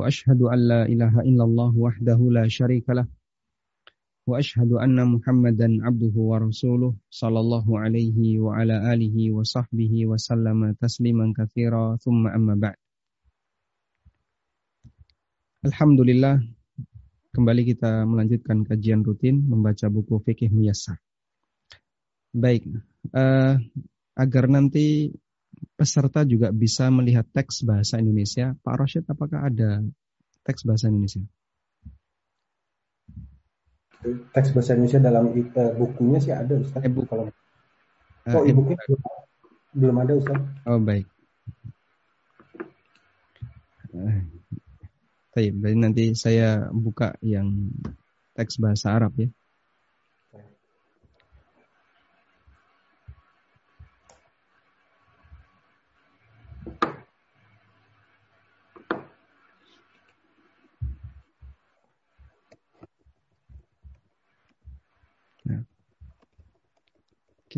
وأشهد أن لا إله إلا الله وحده لا شريك له وأشهد أن محمدا عبده ورسوله صلى الله عليه وعلى آله وصحبه وسلم تسليما كثيرا ثم أما بعد الحمد لله kembali kita melanjutkan kajian rutin membaca buku fikih muyasar. Baik, uh, agar nanti peserta juga bisa melihat teks bahasa Indonesia. Pak Rosyid, apakah ada teks bahasa Indonesia? Teks bahasa Indonesia dalam uh, bukunya sih ada, Ustaz. E-book. Kalau uh, oh, e-booknya belum, belum ada, Ustaz. Oh, baik. Uh, berarti nanti saya buka yang teks bahasa Arab ya.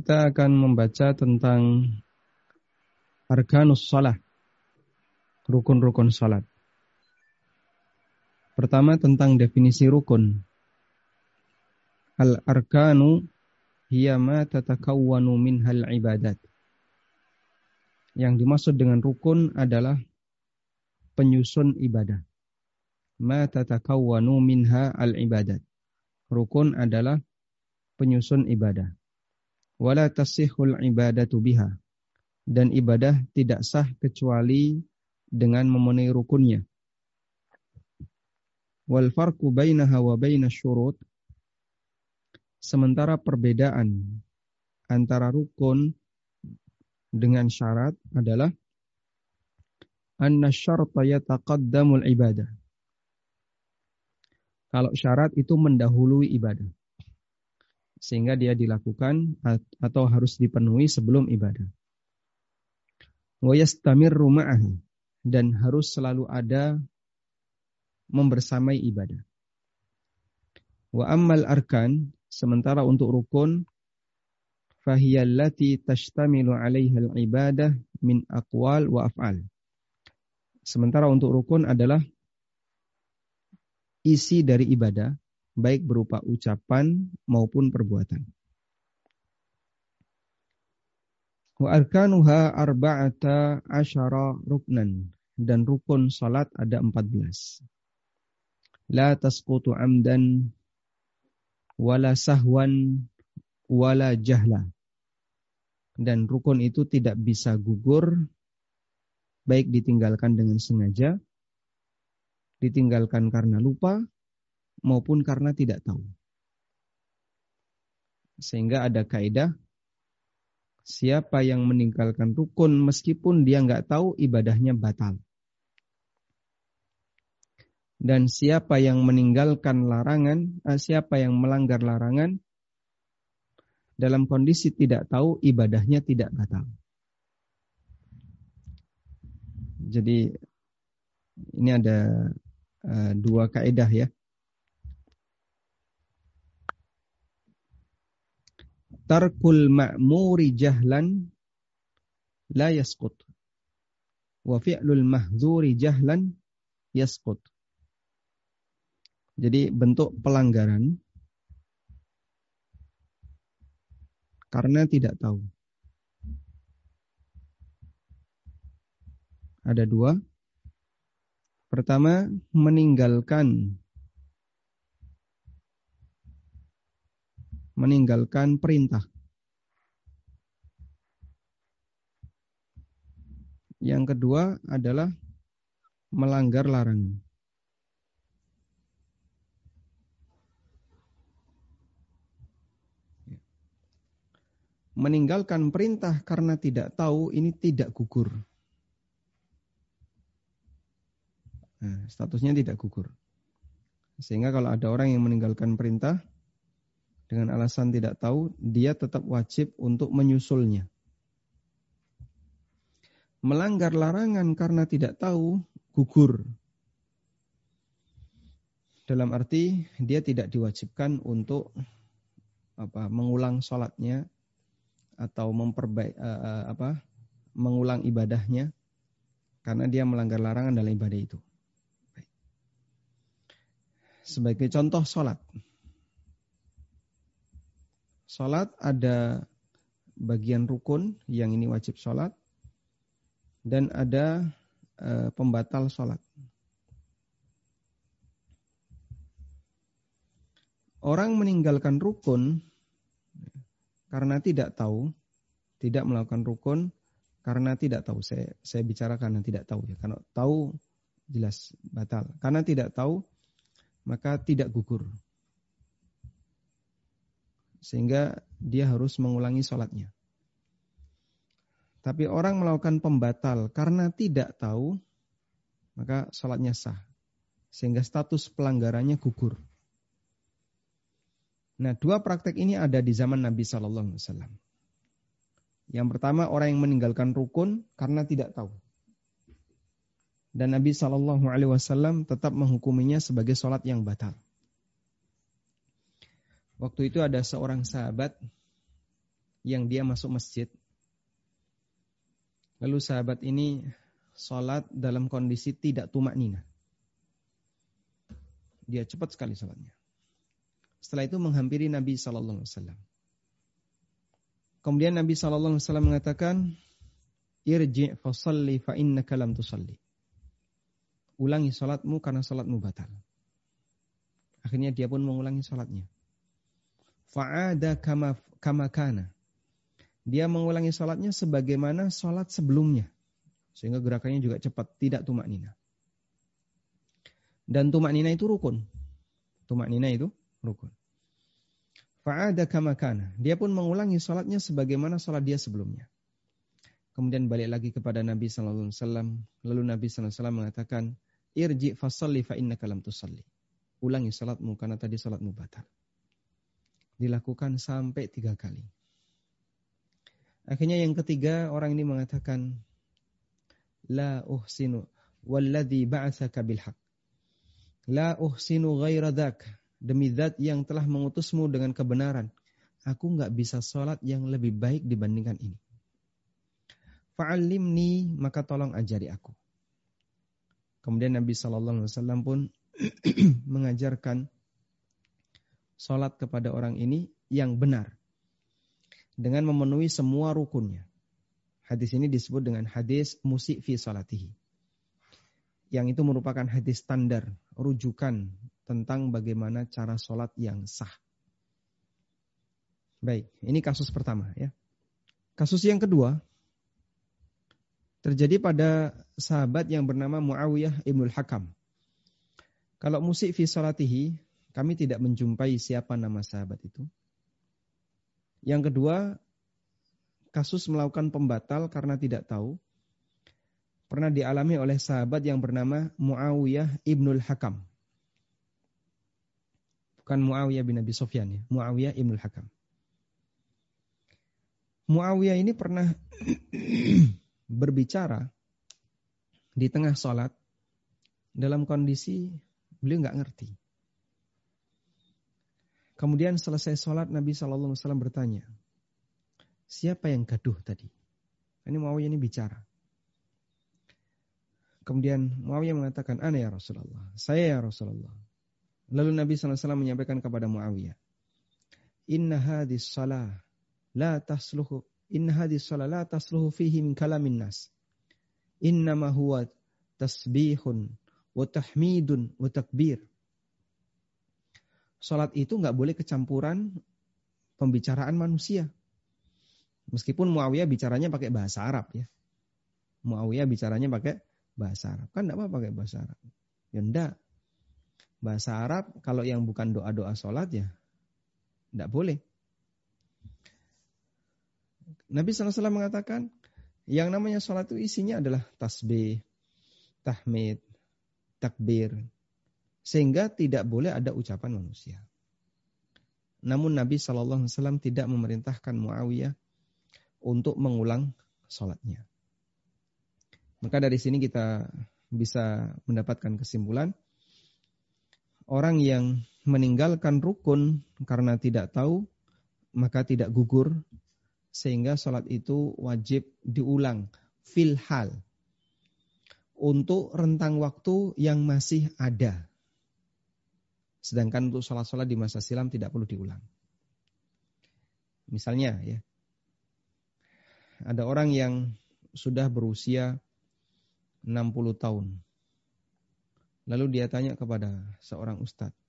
Kita akan membaca tentang arkanus salah, rukun-rukun salat. Pertama tentang definisi rukun. Al-arkanu hiya ma tatakawwanu minhal ibadat. Yang dimaksud dengan rukun adalah penyusun ibadah. Ma tatakawwanu minha al-ibadat. Rukun adalah penyusun ibadah wala tasihul ibadatu biha dan ibadah tidak sah kecuali dengan memenuhi rukunnya. Wal farqu bainaha wa syurut sementara perbedaan antara rukun dengan syarat adalah anna syarta yataqaddamul ibadah. Kalau syarat itu mendahului ibadah sehingga dia dilakukan atau harus dipenuhi sebelum ibadah. Wa yastamirru ma'ahu dan harus selalu ada membersamai ibadah. Wa ammal arkan sementara untuk rukun fahiyallati tashtamilu 'alaiha al-ibadah min aqwal wa af'al. Sementara untuk rukun adalah isi dari ibadah baik berupa ucapan maupun perbuatan. Wa arkanuha arba'ata asyara ruknan dan rukun salat ada 14. La tasqutu amdan wala sahwan wala jahla. Dan rukun itu tidak bisa gugur baik ditinggalkan dengan sengaja, ditinggalkan karena lupa maupun karena tidak tahu. Sehingga ada kaidah siapa yang meninggalkan rukun meskipun dia nggak tahu ibadahnya batal. Dan siapa yang meninggalkan larangan, eh, siapa yang melanggar larangan dalam kondisi tidak tahu ibadahnya tidak batal. Jadi ini ada uh, dua kaidah ya. Tarkul ma'muri jahlan la yasqut wa fi'lul mahdzuri jahlan yasqut. Jadi bentuk pelanggaran karena tidak tahu. Ada dua. Pertama, meninggalkan meninggalkan perintah. Yang kedua adalah melanggar larangan. Meninggalkan perintah karena tidak tahu ini tidak gugur. Nah, statusnya tidak gugur. Sehingga kalau ada orang yang meninggalkan perintah, dengan alasan tidak tahu, dia tetap wajib untuk menyusulnya. Melanggar larangan karena tidak tahu, gugur. Dalam arti dia tidak diwajibkan untuk apa mengulang sholatnya atau memperbaik uh, apa mengulang ibadahnya karena dia melanggar larangan dalam ibadah itu. Sebagai contoh sholat. Sholat ada bagian rukun yang ini wajib sholat. Dan ada e, pembatal sholat. Orang meninggalkan rukun karena tidak tahu, tidak melakukan rukun karena tidak tahu. Saya saya bicara karena tidak tahu ya. Karena tahu jelas batal. Karena tidak tahu maka tidak gugur. Sehingga dia harus mengulangi sholatnya. Tapi orang melakukan pembatal karena tidak tahu, maka sholatnya sah. Sehingga status pelanggarannya gugur. Nah, dua praktek ini ada di zaman Nabi Shallallahu Alaihi Wasallam. Yang pertama orang yang meninggalkan rukun karena tidak tahu. Dan Nabi Shallallahu Alaihi Wasallam tetap menghukuminya sebagai sholat yang batal. Waktu itu ada seorang sahabat yang dia masuk masjid. Lalu sahabat ini sholat dalam kondisi tidak tumak nina. Dia cepat sekali sholatnya. Setelah itu menghampiri Nabi Wasallam. Kemudian Nabi Sallallahu Alaihi Wasallam mengatakan, irji fasalli fa inna kalam tusalli. Ulangi salatmu karena salatmu batal. Akhirnya dia pun mengulangi salatnya. Fa'ada kama, kama kana. Dia mengulangi salatnya sebagaimana salat sebelumnya. Sehingga gerakannya juga cepat, tidak tumak nina. Dan tumak nina itu rukun. Tumak nina itu rukun. Fa'ada kamakana. Dia pun mengulangi sholatnya sebagaimana sholat dia sebelumnya. Kemudian balik lagi kepada Nabi Sallallahu Alaihi Wasallam. Lalu Nabi Sallallahu Alaihi Wasallam mengatakan, Irji fasalli fa inna kalam tusalli. Ulangi sholatmu karena tadi sholatmu batal. Dilakukan sampai tiga kali. Akhirnya yang ketiga orang ini mengatakan, La uhsinu walladhi ba'athaka bilhaq. La uhsinu ghaira dhaka demi zat yang telah mengutusmu dengan kebenaran. Aku nggak bisa sholat yang lebih baik dibandingkan ini. Fa'alimni maka tolong ajari aku. Kemudian Nabi Shallallahu Alaihi Wasallam pun mengajarkan sholat kepada orang ini yang benar dengan memenuhi semua rukunnya. Hadis ini disebut dengan hadis musik fi salatihi. Yang itu merupakan hadis standar, rujukan tentang bagaimana cara sholat yang sah. Baik, ini kasus pertama ya. Kasus yang kedua terjadi pada sahabat yang bernama Muawiyah ibnul Hakam. Kalau musik fi salatihi, kami tidak menjumpai siapa nama sahabat itu. Yang kedua, kasus melakukan pembatal karena tidak tahu pernah dialami oleh sahabat yang bernama Muawiyah ibnul Hakam. Bukan Muawiyah bin Abi Sofyan ya. Muawiyah Ibnul Hakam. Muawiyah ini pernah berbicara di tengah sholat dalam kondisi beliau nggak ngerti. Kemudian selesai sholat Nabi Shallallahu Alaihi Wasallam bertanya, siapa yang gaduh tadi? Ini Muawiyah ini bicara. Kemudian Muawiyah mengatakan, Ana ya Rasulullah, saya ya Rasulullah. Lalu Nabi SAW menyampaikan kepada Muawiyah, Inna hadis salah la tasluhu Inna hadis salah la tasluhu fihi min kalamin nas. Innama huwa tasbihun wa tahmidun wa takbir. Salat itu nggak boleh kecampuran pembicaraan manusia. Meskipun Muawiyah bicaranya pakai bahasa Arab ya. Muawiyah bicaranya pakai bahasa Arab. Kan enggak apa pakai bahasa Arab. Ya enggak bahasa Arab kalau yang bukan doa-doa sholat ya tidak boleh. Nabi SAW mengatakan yang namanya sholat itu isinya adalah tasbih, tahmid, takbir. Sehingga tidak boleh ada ucapan manusia. Namun Nabi SAW tidak memerintahkan Muawiyah untuk mengulang sholatnya. Maka dari sini kita bisa mendapatkan kesimpulan orang yang meninggalkan rukun karena tidak tahu, maka tidak gugur, sehingga sholat itu wajib diulang fil hal untuk rentang waktu yang masih ada. Sedangkan untuk sholat-sholat di masa silam tidak perlu diulang. Misalnya ya, ada orang yang sudah berusia 60 tahun. Lalu dia tanya kepada seorang ustadz,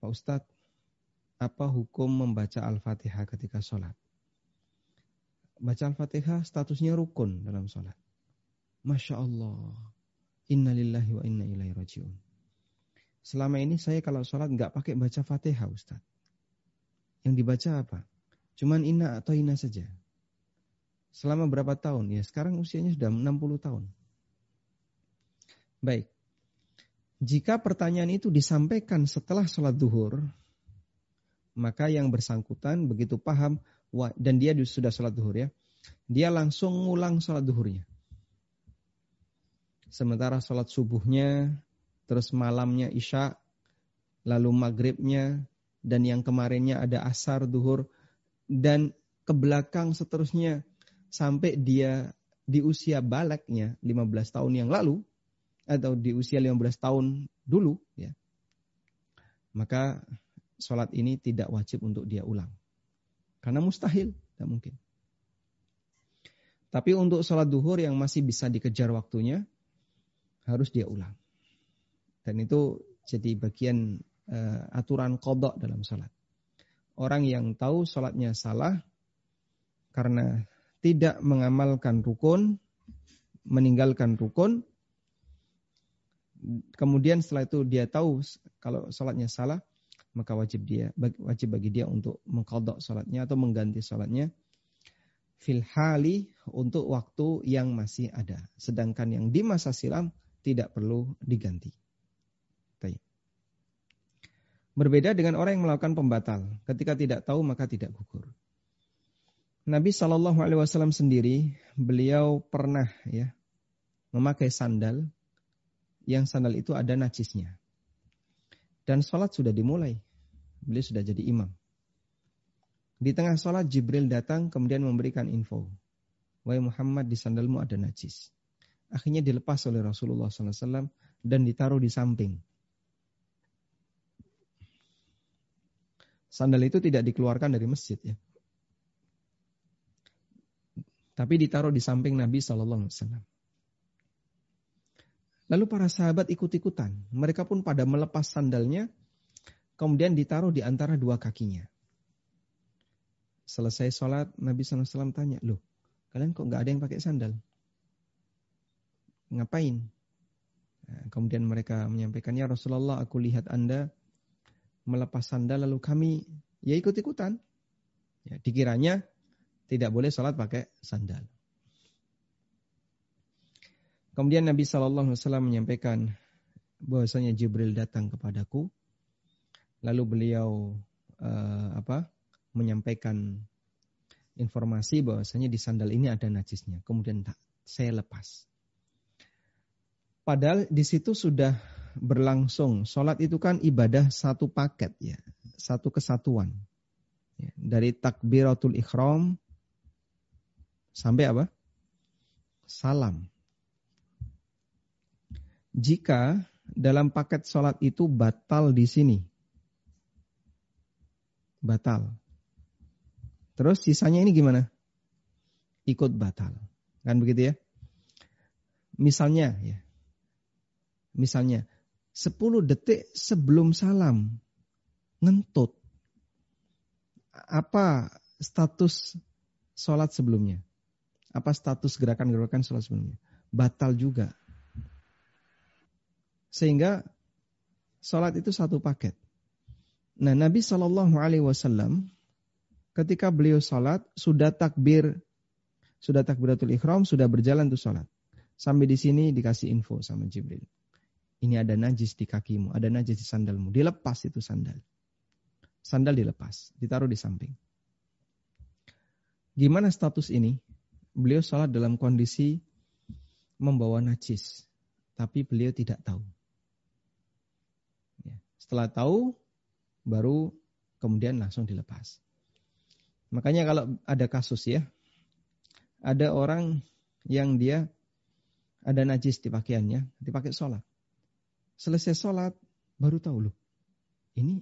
Pak Ustadz, apa hukum membaca Al-Fatihah ketika sholat? Baca Al-Fatihah statusnya rukun dalam sholat. Masya Allah. Innalillahi wa inna ilaihi rajiun. Selama ini saya kalau sholat nggak pakai baca fatihah Ustaz. Yang dibaca apa? Cuman inna atau inna saja. Selama berapa tahun? Ya sekarang usianya sudah 60 tahun. Baik. Jika pertanyaan itu disampaikan setelah sholat duhur, maka yang bersangkutan begitu paham dan dia sudah sholat duhur ya, dia langsung ngulang sholat duhurnya. Sementara sholat subuhnya terus malamnya isya, lalu maghribnya, dan yang kemarinnya ada asar, duhur, dan ke belakang seterusnya sampai dia di usia balaknya 15 tahun yang lalu atau di usia 15 tahun dulu ya. Maka sholat ini tidak wajib untuk dia ulang. Karena mustahil tidak mungkin. Tapi untuk sholat duhur yang masih bisa dikejar waktunya harus dia ulang dan itu jadi bagian uh, aturan kodok dalam sholat. Orang yang tahu sholatnya salah karena tidak mengamalkan rukun, meninggalkan rukun, kemudian setelah itu dia tahu kalau sholatnya salah, maka wajib dia wajib bagi dia untuk mengkodok sholatnya atau mengganti sholatnya fil hali untuk waktu yang masih ada. Sedangkan yang di masa silam tidak perlu diganti. Berbeda dengan orang yang melakukan pembatal. Ketika tidak tahu maka tidak gugur. Nabi Shallallahu Alaihi Wasallam sendiri beliau pernah ya memakai sandal yang sandal itu ada najisnya. Dan sholat sudah dimulai. Beliau sudah jadi imam. Di tengah sholat Jibril datang kemudian memberikan info. Wahai Muhammad di sandalmu ada najis. Akhirnya dilepas oleh Rasulullah SAW dan ditaruh di samping. Sandal itu tidak dikeluarkan dari masjid ya. Tapi ditaruh di samping Nabi Shallallahu Alaihi Wasallam. Lalu para sahabat ikut-ikutan. Mereka pun pada melepas sandalnya, kemudian ditaruh di antara dua kakinya. Selesai sholat, Nabi SAW tanya, loh, kalian kok nggak ada yang pakai sandal? Ngapain? Nah, kemudian mereka menyampaikan, ya Rasulullah, aku lihat anda melepas sandal lalu kami ya ikut-ikutan. Ya, dikiranya tidak boleh sholat pakai sandal. Kemudian Nabi Shallallahu Alaihi Wasallam menyampaikan bahwasanya Jibril datang kepadaku, lalu beliau uh, apa menyampaikan informasi bahwasanya di sandal ini ada najisnya. Kemudian tak, saya lepas. Padahal di situ sudah berlangsung. Sholat itu kan ibadah satu paket ya, satu kesatuan. Ya, dari takbiratul ikhram sampai apa? Salam. Jika dalam paket sholat itu batal di sini, batal. Terus sisanya ini gimana? Ikut batal. Kan begitu ya? Misalnya ya. Misalnya 10 detik sebelum salam ngentut. Apa status sholat sebelumnya? Apa status gerakan-gerakan sholat sebelumnya? Batal juga. Sehingga sholat itu satu paket. Nah Nabi Shallallahu Alaihi Wasallam ketika beliau sholat sudah takbir, sudah takbiratul ikhram, sudah berjalan tuh sholat. Sampai di sini dikasih info sama Jibril ini ada najis di kakimu, ada najis di sandalmu. Dilepas itu sandal. Sandal dilepas, ditaruh di samping. Gimana status ini? Beliau sholat dalam kondisi membawa najis, tapi beliau tidak tahu. Ya. Setelah tahu, baru kemudian langsung dilepas. Makanya kalau ada kasus ya, ada orang yang dia ada najis di pakaiannya, dipakai sholat. Selesai sholat, baru tahu loh. ini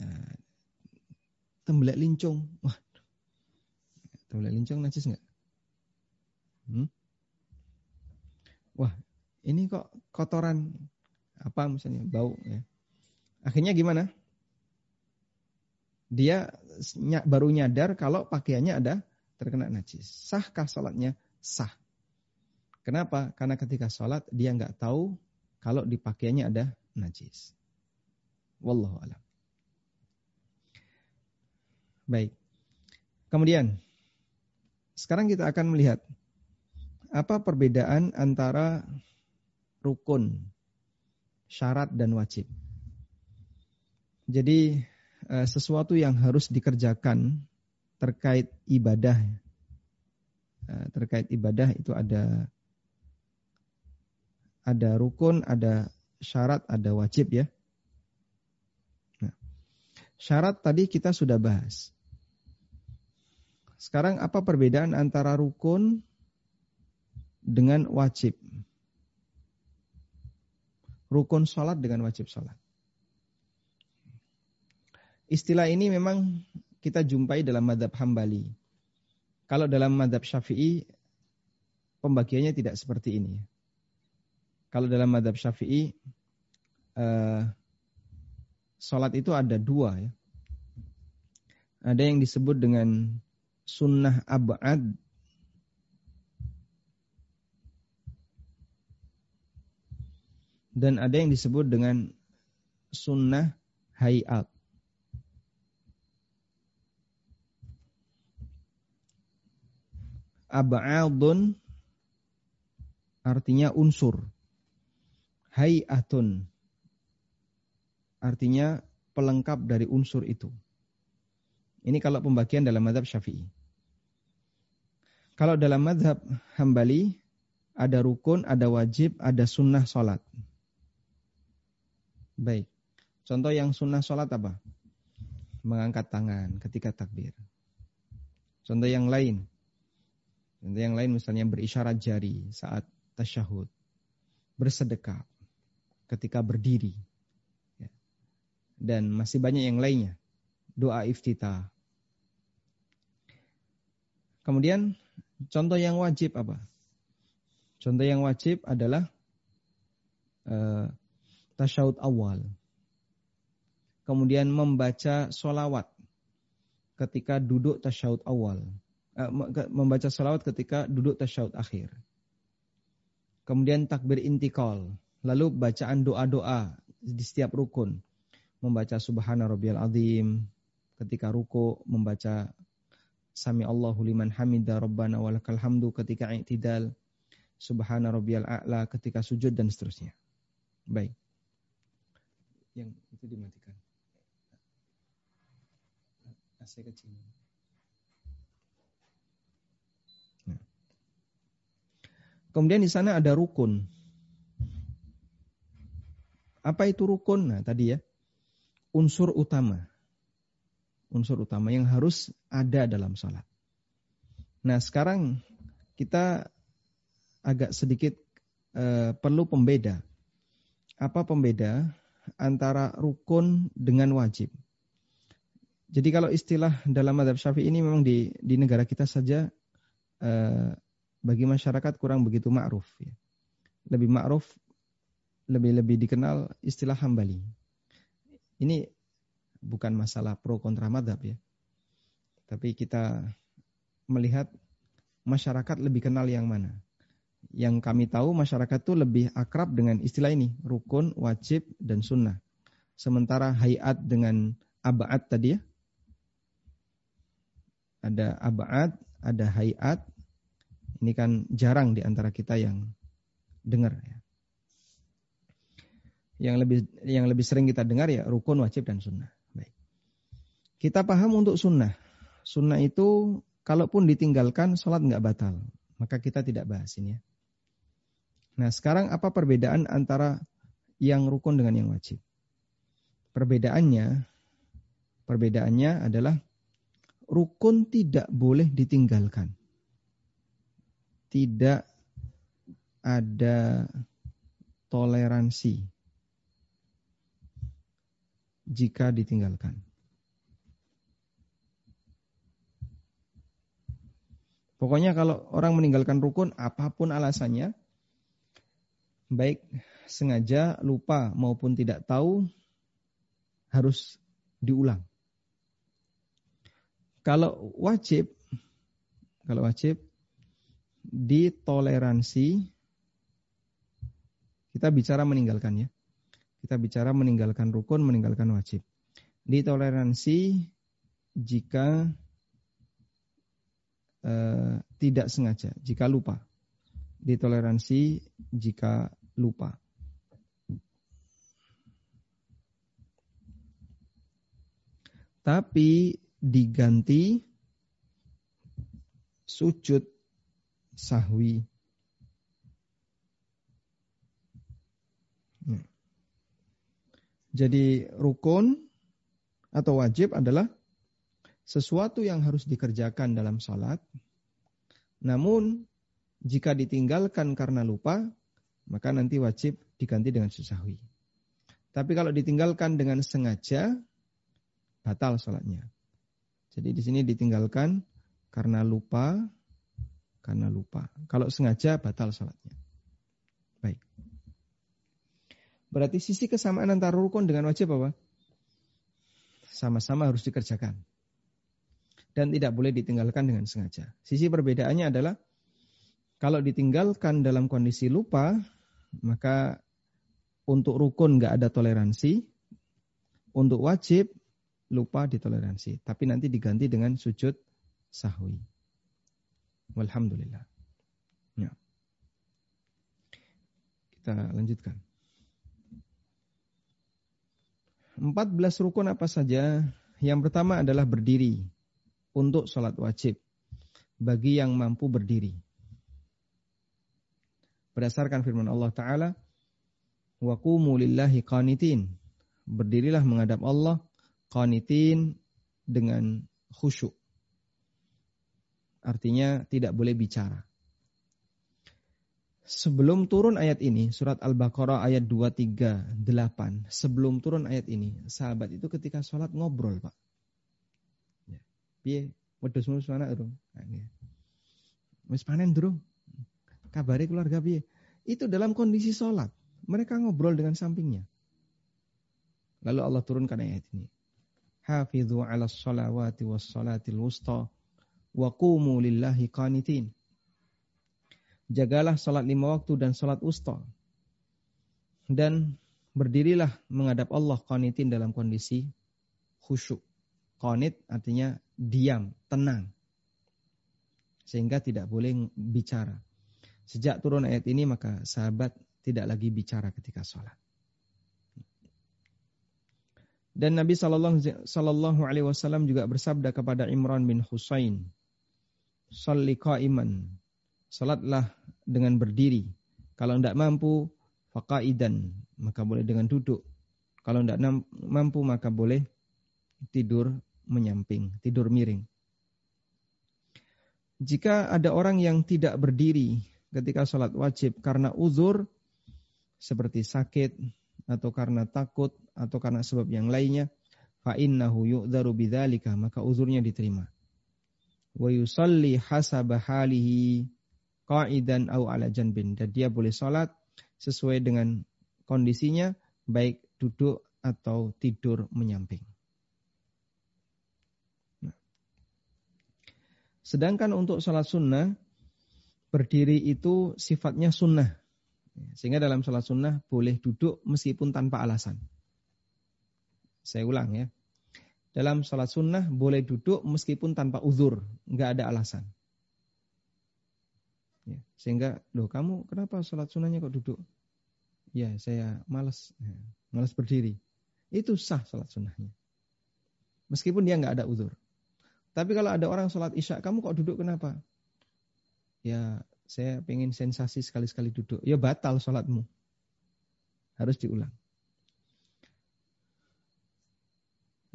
uh, tembelak lincung. Wah, tembelak lincung najis nggak? Hmm? Wah, ini kok kotoran apa misalnya bau ya. Akhirnya gimana? Dia baru nyadar kalau pakaiannya ada terkena najis. Sahkah sholatnya? Sah. Kenapa? Karena ketika sholat dia nggak tahu kalau di pakaiannya ada najis. Wallahu alam. Baik. Kemudian sekarang kita akan melihat apa perbedaan antara rukun, syarat dan wajib. Jadi eh, sesuatu yang harus dikerjakan terkait ibadah eh, terkait ibadah itu ada ada rukun, ada syarat, ada wajib ya. Nah, syarat tadi kita sudah bahas. Sekarang apa perbedaan antara rukun dengan wajib? Rukun sholat dengan wajib sholat. Istilah ini memang kita jumpai dalam madhab hambali. Kalau dalam madhab syafi'i, pembagiannya tidak seperti ini. Kalau dalam madhab syafi'i, uh, sholat itu ada dua ya. Ada yang disebut dengan sunnah abad dan ada yang disebut dengan sunnah hayat. Ab'adun artinya unsur. Hayatun artinya pelengkap dari unsur itu. Ini kalau pembagian dalam madhab syafi'i. Kalau dalam madhab hambali, ada rukun, ada wajib, ada sunnah sholat. Baik. Contoh yang sunnah sholat apa? Mengangkat tangan ketika takbir. Contoh yang lain. Contoh yang lain misalnya berisyarat jari saat tasyahud. Bersedekap ketika berdiri. Ya. Dan masih banyak yang lainnya. Doa iftitah. Kemudian contoh yang wajib apa? Contoh yang wajib adalah uh, tasyahud awal. Kemudian membaca solawat ketika duduk tasyahud awal. Eh, membaca solawat ketika duduk tasyahud akhir. Kemudian takbir intikal. Lalu bacaan doa-doa di setiap rukun. Membaca subhana rabbiyal azim. Ketika ruku membaca sami Allahu liman hamida rabbana walakal hamdu ketika i'tidal. Subhana rabbiyal a'la ketika sujud dan seterusnya. Baik yang itu dimatikan. AC kecil. Nah. Kemudian di sana ada rukun. Apa itu rukun? Nah, tadi ya. Unsur utama. Unsur utama yang harus ada dalam salat. Nah, sekarang kita agak sedikit uh, perlu pembeda. Apa pembeda? antara rukun dengan wajib. Jadi kalau istilah dalam madhab syafi'i ini memang di, di negara kita saja eh, bagi masyarakat kurang begitu ma'ruf. Ya. Lebih ma'ruf, lebih-lebih dikenal istilah hambali. Ini bukan masalah pro kontra madhab ya. Tapi kita melihat masyarakat lebih kenal yang mana yang kami tahu masyarakat itu lebih akrab dengan istilah ini, rukun, wajib, dan sunnah. Sementara hayat dengan abad tadi ya, ada abad, ada hayat, ini kan jarang di antara kita yang dengar ya. Yang lebih yang lebih sering kita dengar ya rukun, wajib dan sunnah. Baik. Kita paham untuk sunnah. Sunnah itu kalaupun ditinggalkan sholat nggak batal. Maka kita tidak bahas ini ya. Nah sekarang apa perbedaan antara yang rukun dengan yang wajib? Perbedaannya, perbedaannya adalah rukun tidak boleh ditinggalkan. Tidak ada toleransi. Jika ditinggalkan. Pokoknya kalau orang meninggalkan rukun apa pun alasannya, baik sengaja, lupa maupun tidak tahu, harus diulang. Kalau wajib, kalau wajib ditoleransi, kita bicara meninggalkan ya. Kita bicara meninggalkan rukun, meninggalkan wajib. Ditoleransi jika Eh, tidak sengaja, jika lupa. Ditoleransi jika lupa. Tapi diganti sujud sahwi. Jadi rukun atau wajib adalah sesuatu yang harus dikerjakan dalam salat. Namun jika ditinggalkan karena lupa, maka nanti wajib diganti dengan sesahwi. Tapi kalau ditinggalkan dengan sengaja, batal salatnya. Jadi di sini ditinggalkan karena lupa, karena lupa. Kalau sengaja batal salatnya. Baik. Berarti sisi kesamaan antara rukun dengan wajib apa? Sama-sama harus dikerjakan dan tidak boleh ditinggalkan dengan sengaja. Sisi perbedaannya adalah kalau ditinggalkan dalam kondisi lupa, maka untuk rukun nggak ada toleransi, untuk wajib lupa ditoleransi, tapi nanti diganti dengan sujud sahwi. Walhamdulillah. Ya. Kita lanjutkan. 14 rukun apa saja? Yang pertama adalah berdiri untuk sholat wajib bagi yang mampu berdiri. Berdasarkan firman Allah Ta'ala, wa lillahi qanitin. Berdirilah menghadap Allah qanitin dengan khusyuk. Artinya tidak boleh bicara. Sebelum turun ayat ini, surat Al-Baqarah ayat 238, sebelum turun ayat ini, sahabat itu ketika sholat ngobrol, Pak. Piye? Wedhusmu wis anak durung? Wis panen durung? Kabari keluarga piye? Itu dalam kondisi sholat. Mereka ngobrol dengan sampingnya. Lalu Allah turunkan ayat ini. Hafidhu ala salawati was salatil wusta wa qumu lillahi qanitin. Jagalah salat lima waktu dan salat usta. Dan berdirilah menghadap Allah qanitin dalam kondisi khusyuk. Qanit artinya diam, tenang. Sehingga tidak boleh bicara. Sejak turun ayat ini maka sahabat tidak lagi bicara ketika sholat. Dan Nabi Shallallahu Alaihi Wasallam juga bersabda kepada Imran bin Husain, "Salli qa'iman, salatlah dengan berdiri. Kalau tidak mampu, faqaidan, maka boleh dengan duduk. Kalau tidak mampu, maka boleh tidur menyamping, tidur miring. Jika ada orang yang tidak berdiri ketika sholat wajib karena uzur seperti sakit atau karena takut atau karena sebab yang lainnya, fa innahu yu'dharu bidzalika, maka uzurnya diterima. Wa yusalli hasaba halihi qa'idan au ala janbin. Dan dia boleh sholat sesuai dengan kondisinya, baik duduk atau tidur menyamping. Sedangkan untuk sholat sunnah, berdiri itu sifatnya sunnah. Sehingga dalam sholat sunnah boleh duduk meskipun tanpa alasan. Saya ulang ya. Dalam sholat sunnah boleh duduk meskipun tanpa uzur. Nggak ada alasan. Ya, sehingga, loh kamu kenapa sholat sunnahnya kok duduk? Ya saya malas, ya, malas berdiri. Itu sah sholat sunnahnya. Meskipun dia nggak ada uzur. Tapi kalau ada orang sholat isya, kamu kok duduk kenapa? Ya, saya pengen sensasi sekali-sekali duduk. Ya batal sholatmu. Harus diulang.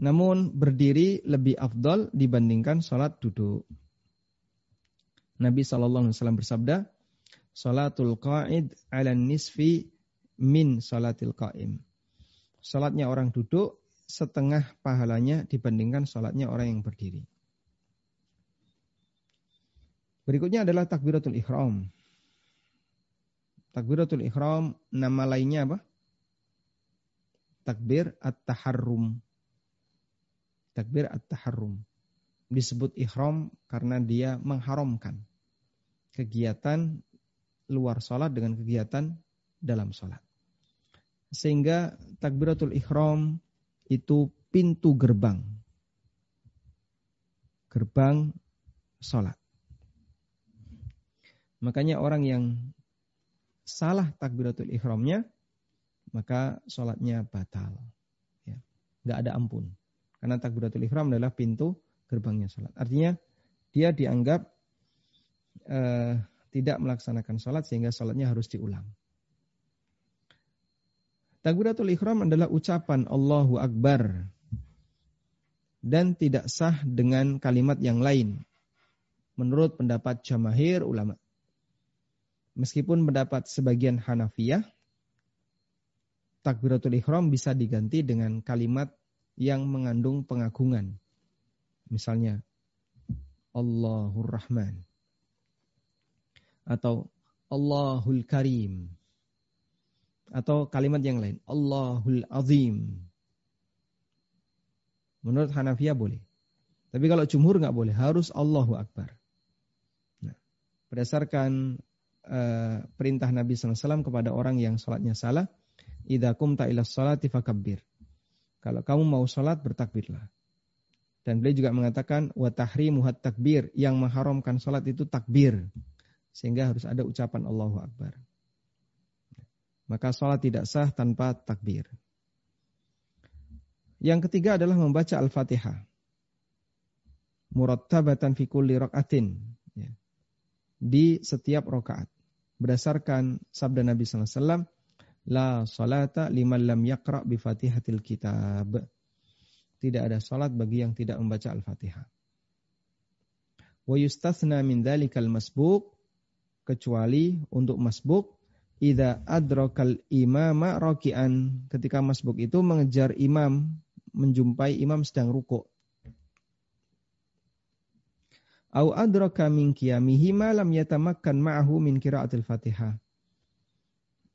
Namun berdiri lebih afdol dibandingkan sholat duduk. Nabi SAW bersabda, Salatul qa'id ala nisfi min salatil qa'im. Salatnya orang duduk setengah pahalanya dibandingkan sholatnya orang yang berdiri. Berikutnya adalah takbiratul ihram. Takbiratul ihram nama lainnya apa? Takbir at-taharrum. Takbir at-taharrum. Disebut ihram karena dia mengharamkan kegiatan luar sholat dengan kegiatan dalam sholat. Sehingga takbiratul ihram itu pintu gerbang. Gerbang sholat. Makanya orang yang salah takbiratul ihramnya, maka sholatnya batal. Ya. Gak ada ampun. Karena takbiratul ihram adalah pintu gerbangnya sholat. Artinya dia dianggap uh, tidak melaksanakan sholat sehingga sholatnya harus diulang. Takbiratul ihram adalah ucapan Allahu Akbar dan tidak sah dengan kalimat yang lain. Menurut pendapat jamahir ulama. Meskipun mendapat sebagian Hanafiyah, takbiratul ihram bisa diganti dengan kalimat yang mengandung pengagungan. Misalnya, Allahur Rahman. Atau Allahul Karim. Atau kalimat yang lain, Allahul Azim. Menurut Hanafiyah boleh. Tapi kalau jumhur nggak boleh, harus Allahu Akbar. Nah, berdasarkan uh, perintah Nabi SAW kepada orang yang sholatnya salah, Idza kumta ila sholati fakabbir. Kalau kamu mau sholat, bertakbirlah. Dan beliau juga mengatakan, wa tahrimuhat takbir. Yang mengharamkan sholat itu takbir. Sehingga harus ada ucapan Allahu Akbar. Maka sholat tidak sah tanpa takbir. Yang ketiga adalah membaca Al-Fatihah. Murattabatan fi kulli rakatin. Ya. Di setiap rakaat berdasarkan sabda Nabi SAW, La salata liman lam yakra bi fatihatil kitab. Tidak ada salat bagi yang tidak membaca Al-Fatihah. Wa yustathna min dhalikal masbuk kecuali untuk masbuk idza adrakal imama raki'an ketika masbuk itu mengejar imam menjumpai imam sedang rukuk au adraka min qiyamihi ma lam yatamakkan ma'ahu min qiraatil Fatihah.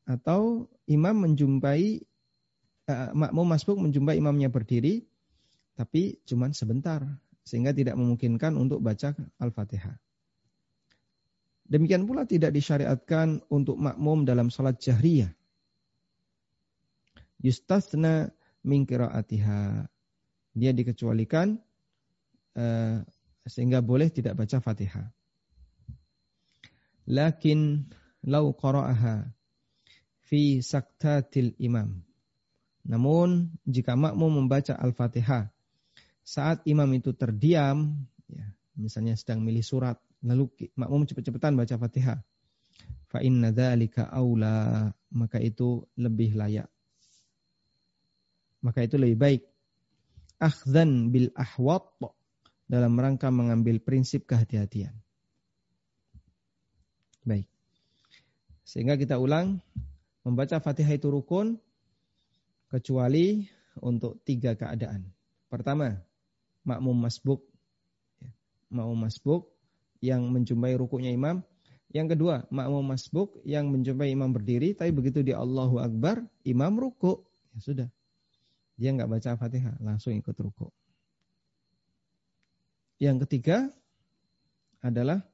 Atau imam menjumpai uh, makmum masbuk menjumpai imamnya berdiri tapi cuma sebentar sehingga tidak memungkinkan untuk baca Al-Fatihah. Demikian pula tidak disyariatkan untuk makmum dalam salat jahriyah. Yustasna min qiraatiha. Dia dikecualikan uh, sehingga boleh tidak baca Fatihah. Lakin lau qara'aha fi saktatil imam. Namun jika makmum membaca Al-Fatihah saat imam itu terdiam, ya, misalnya sedang milih surat, lalu makmum cepat-cepatan baca Fatihah. Fa inna dzalika aula, maka itu lebih layak. Maka itu lebih baik. Akhzan bil ahwat dalam rangka mengambil prinsip kehati-hatian. Baik. Sehingga kita ulang, membaca Fatihah itu rukun, kecuali untuk tiga keadaan. Pertama, makmum masbuk. Ya, makmum masbuk yang menjumpai rukuknya imam. Yang kedua, makmum masbuk yang menjumpai imam berdiri, tapi begitu dia Allahu Akbar, imam rukuk. Ya sudah. Dia nggak baca Fatihah, langsung ikut rukuk. Yang ketiga adalah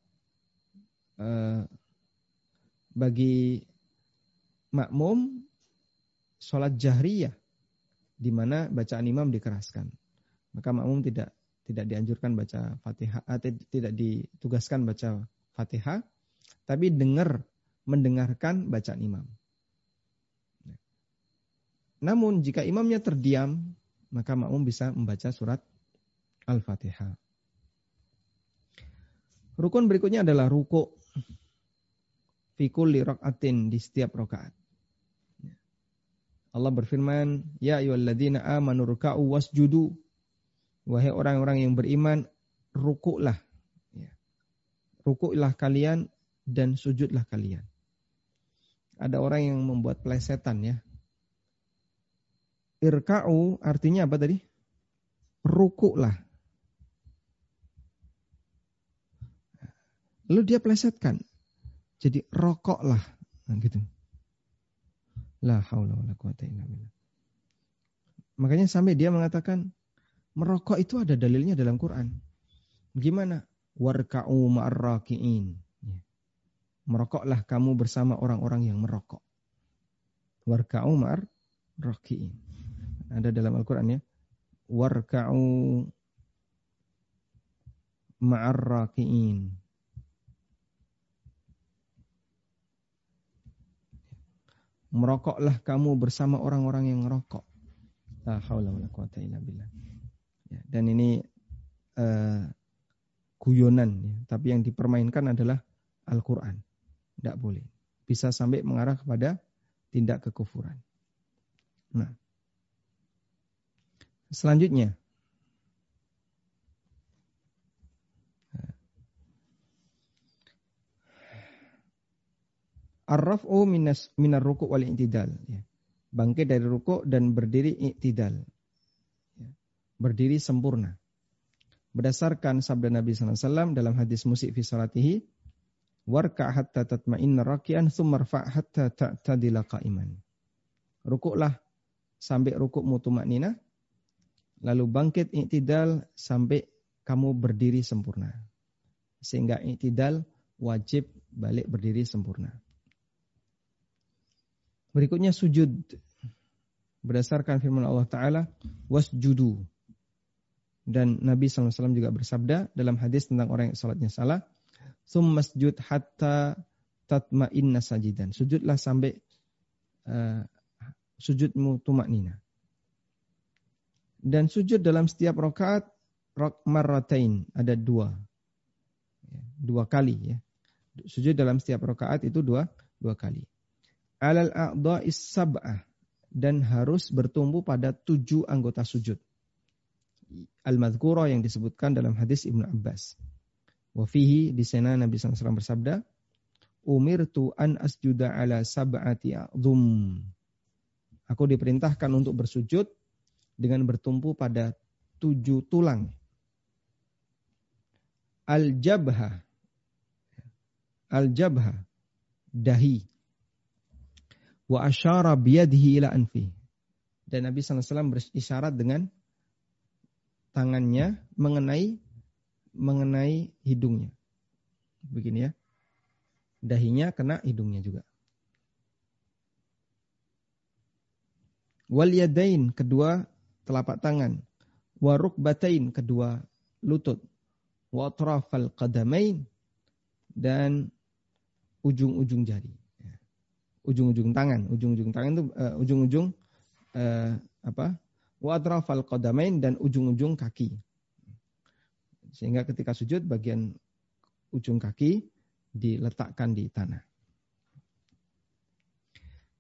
uh, bagi makmum sholat jahriyah di mana bacaan imam dikeraskan. Maka makmum tidak tidak dianjurkan baca Fatihah atau eh, tidak ditugaskan baca Fatihah tapi dengar mendengarkan bacaan imam. Namun jika imamnya terdiam maka makmum bisa membaca surat Al-Fatihah. Rukun berikutnya adalah ruku. Fikul li di setiap rakaat. Allah berfirman, Ya ayyuhalladzina amanu ruka'u wasjudu. Wahai orang-orang yang beriman, rukuklah. Ya. Rukuklah kalian dan sujudlah kalian. Ada orang yang membuat plesetan ya. irka'u artinya apa tadi? Rukuklah. Lalu dia plesetkan. Jadi rokoklah. Nah, gitu. La haula wala quwata illa billah. Makanya sampai dia mengatakan merokok itu ada dalilnya dalam Quran. Gimana? Warka'u ma'arraki'in. Ya. Merokoklah kamu bersama orang-orang yang merokok. Warka'u ma'arraki'in. Ada dalam Al-Quran ya. Warka'u ma'arraki'in. merokoklah kamu bersama orang-orang yang merokok. La haula wala quwata illa billah. Ya, dan ini uh, guyonan ya, tapi yang dipermainkan adalah Al-Qur'an. Tidak boleh. Bisa sampai mengarah kepada tindak kekufuran. Nah. Selanjutnya Ar-raf'u minas minar ruku' wal i'tidal ya. Bangkit dari ruku' dan berdiri i'tidal. Berdiri sempurna. Berdasarkan sabda Nabi SAW dalam hadis musik fi salatihi, warka hatta tatma'inna rakian thumma hatta ta'tadila qa'iman. Rukuklah sampai rukuk mutumaknina, lalu bangkit i'tidal sampai kamu berdiri sempurna. Sehingga i'tidal wajib balik berdiri sempurna. Berikutnya sujud. Berdasarkan firman Allah Ta'ala, wasjudu. Dan Nabi SAW juga bersabda dalam hadis tentang orang yang salatnya salah, masjud hatta tatma'inna sajidan. Sujudlah sampai uh, sujudmu tumaknina. Dan sujud dalam setiap rakaat marratain ada dua. Ya, dua kali ya. Sujud dalam setiap rakaat itu dua dua kali alal a'dha'is sab'ah dan harus bertumbuh pada tujuh anggota sujud. Al-madhkura yang disebutkan dalam hadis Ibnu Abbas. Wa fihi di sana Nabi SAW bersabda, Umirtu an asjuda ala sab'ati a'dhum. Aku diperintahkan untuk bersujud dengan bertumpu pada tujuh tulang. Al-jabha. Al-jabha. Dahi wa asyara biyadihi ila anfi. Dan Nabi SAW berisyarat dengan tangannya mengenai mengenai hidungnya. Begini ya. Dahinya kena hidungnya juga. Wal yadain kedua telapak tangan. Waruk batain kedua lutut. Wa atrafal qadamain dan ujung-ujung jari ujung-ujung tangan. Ujung-ujung tangan itu uh, ujung-ujung uh, apa? Wa atrafal qadamain dan ujung-ujung kaki. Sehingga ketika sujud bagian ujung kaki diletakkan di tanah.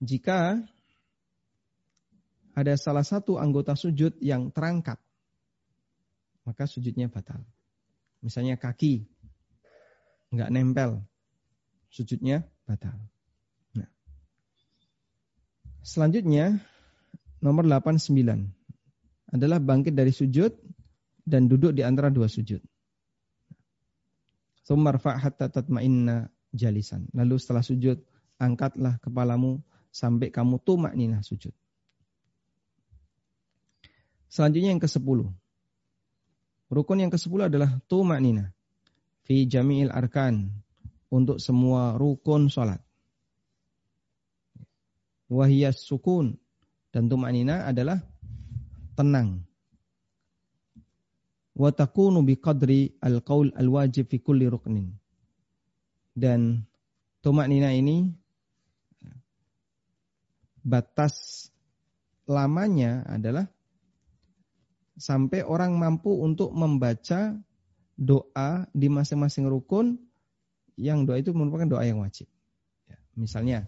Jika ada salah satu anggota sujud yang terangkat, maka sujudnya batal. Misalnya kaki nggak nempel, sujudnya batal. Selanjutnya nomor 89 adalah bangkit dari sujud dan duduk di antara dua sujud. Hatta jalisan. Lalu setelah sujud, angkatlah kepalamu sampai kamu tumak nina sujud. Selanjutnya yang ke-10. Rukun yang ke-10 adalah tumak nina. Fi jami'il arkan. Untuk semua rukun sholat wahiyas sukun dan tumanina adalah tenang. Wa takunu biqadri al-qaul al-wajib fi kulli ruknin. Dan tumanina ini batas lamanya adalah sampai orang mampu untuk membaca doa di masing-masing rukun yang doa itu merupakan doa yang wajib. Ya, misalnya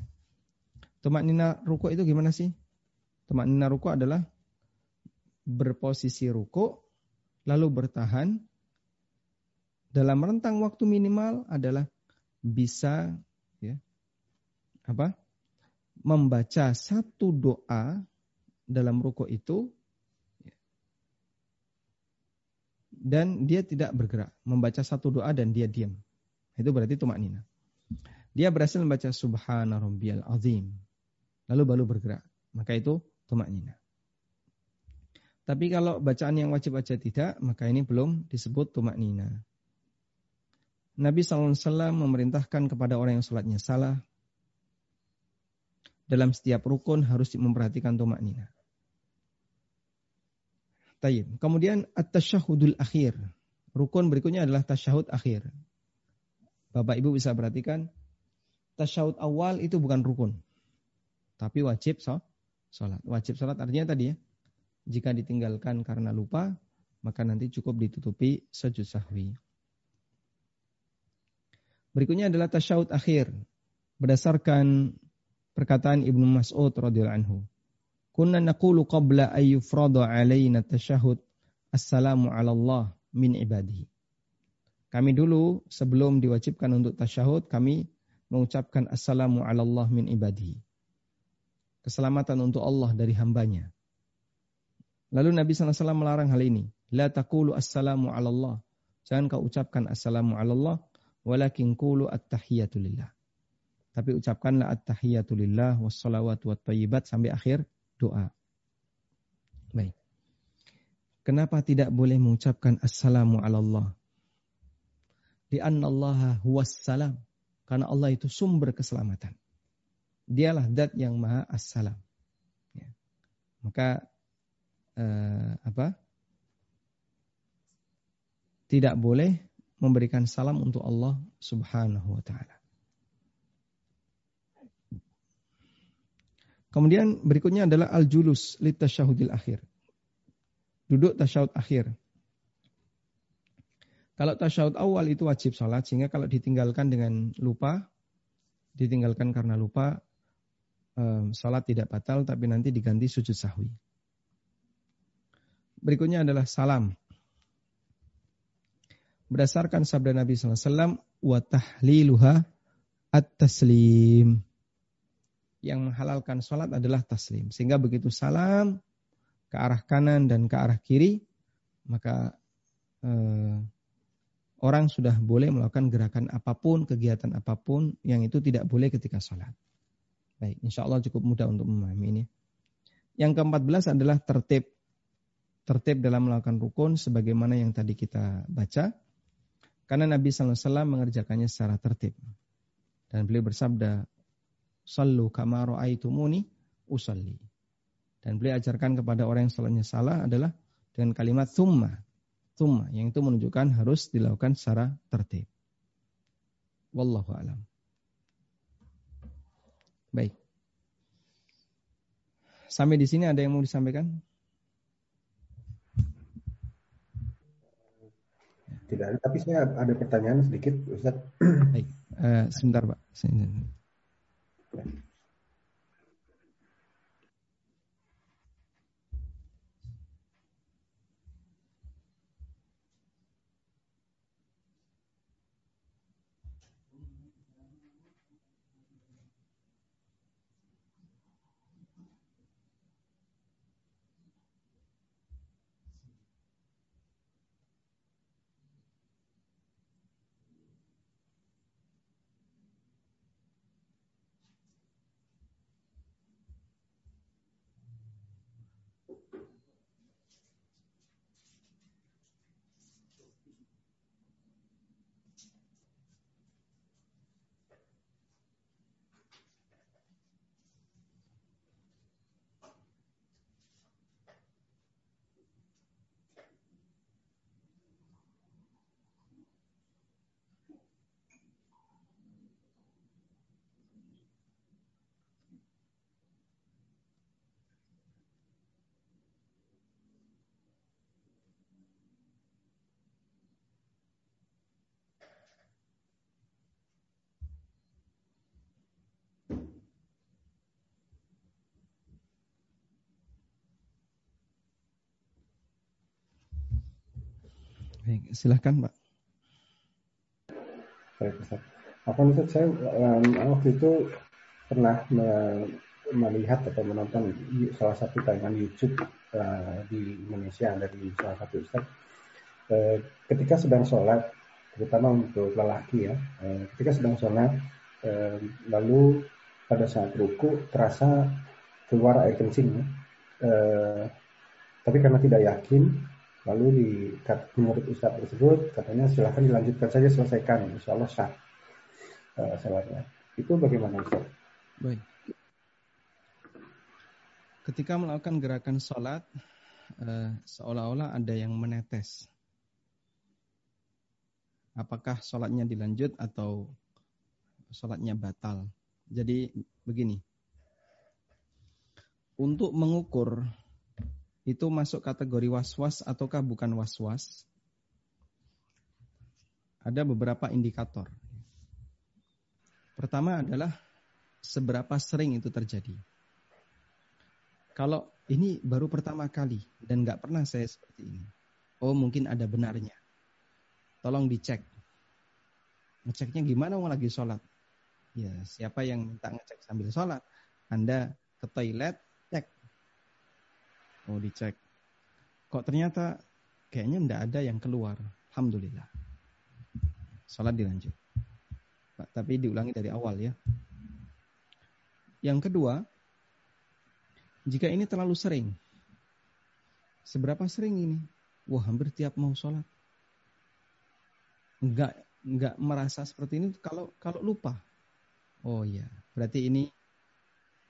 Tumak nina ruko itu gimana sih? Tumak nina ruko adalah berposisi ruko, lalu bertahan dalam rentang waktu minimal adalah bisa ya apa membaca satu doa dalam ruko itu dan dia tidak bergerak, membaca satu doa dan dia diam. Itu berarti tumak nina. Dia berhasil membaca subhana rabbiyal azim. Lalu baru bergerak. Maka itu tumak nina. Tapi kalau bacaan yang wajib aja tidak, maka ini belum disebut tumak nina. Nabi SAW memerintahkan kepada orang yang sholatnya salah, dalam setiap rukun harus memperhatikan tumak nina. Tayyib. Kemudian at-tasyahudul akhir. Rukun berikutnya adalah tasyahud akhir. Bapak Ibu bisa perhatikan tasyahud awal itu bukan rukun. Tapi wajib so, sholat. Wajib sholat artinya tadi ya. Jika ditinggalkan karena lupa, maka nanti cukup ditutupi sujud sahwi. Berikutnya adalah tasyahud akhir. Berdasarkan perkataan Ibnu Mas'ud radhiyallahu anhu. Kunna naqulu qabla ay yufrada alaina tasyahud assalamu ala Allah min ibadihi. Kami dulu sebelum diwajibkan untuk tasyahud kami mengucapkan assalamu ala Allah min ibadihi. Keselamatan untuk Allah dari hambanya. Lalu Nabi SAW melarang hal ini. La taqulu assalamu ala Allah. Jangan kau ucapkan assalamu ala Allah. Walakin kulu at-tahiyatu lillah. Tapi ucapkanlah at-tahiyatu lillah wassalawatu wat sampai akhir doa. Baik. Kenapa tidak boleh mengucapkan assalamu ala Allah? Allah huwas salam. Karena Allah itu sumber keselamatan. Dialah dat yang maha assalam. Ya. Maka eh, apa? Tidak boleh memberikan salam untuk Allah Subhanahu wa taala. Kemudian berikutnya adalah al-julus litasyahudil akhir. Duduk tasyahud akhir. Kalau tasyahud awal itu wajib sholat, sehingga kalau ditinggalkan dengan lupa, ditinggalkan karena lupa, um, sholat tidak batal, tapi nanti diganti sujud sahwi. Berikutnya adalah salam. Berdasarkan sabda Nabi SAW, wa tahliluha at-taslim yang menghalalkan sholat adalah taslim. Sehingga begitu salam ke arah kanan dan ke arah kiri, maka eh, orang sudah boleh melakukan gerakan apa pun, kegiatan apa pun yang itu tidak boleh ketika sholat. Baik, insya Allah cukup mudah untuk memahami ini. Yang keempat belas adalah tertib. Tertib dalam melakukan rukun sebagaimana yang tadi kita baca. Karena Nabi SAW mengerjakannya secara tertib. Dan beliau bersabda, Sallu kama ra'aitumuni usalli. Dan beliau ajarkan kepada orang yang salatnya salah adalah dengan kalimat thumma. Thumma yang itu menunjukkan harus dilakukan secara tertib. Wallahu alam. Baik. Sampai di sini ada yang mau disampaikan? Tidak ada, tapi saya ada pertanyaan sedikit, Ustaz. Baik, uh, sebentar Pak. Baik, silahkan Pak. Baik Ustaz. Apa Ustaz saya um, waktu itu pernah me, melihat atau menonton salah satu tayangan YouTube uh, di Indonesia dari salah satu ustaz uh, ketika sedang sholat terutama untuk lelaki ya uh, ketika sedang sholat uh, lalu pada saat ruku terasa keluar air kencing uh, tapi karena tidak yakin lalu di menurut ustaz tersebut katanya silahkan dilanjutkan saja selesaikan insya Allah sah uh, itu bagaimana ustaz? Baik ketika melakukan gerakan sholat uh, seolah-olah ada yang menetes. Apakah sholatnya dilanjut atau sholatnya batal? Jadi begini, untuk mengukur itu masuk kategori was-was ataukah bukan was-was? Ada beberapa indikator. Pertama adalah seberapa sering itu terjadi. Kalau ini baru pertama kali dan nggak pernah saya seperti ini. Oh mungkin ada benarnya. Tolong dicek. Ngeceknya gimana mau lagi sholat? Ya siapa yang minta ngecek sambil sholat? Anda ke toilet, Oh dicek. Kok ternyata kayaknya ndak ada yang keluar. Alhamdulillah. Sholat dilanjut. Tapi diulangi dari awal ya. Yang kedua, jika ini terlalu sering, seberapa sering ini? Wah, hampir tiap mau sholat. Enggak, enggak merasa seperti ini kalau kalau lupa. Oh iya, berarti ini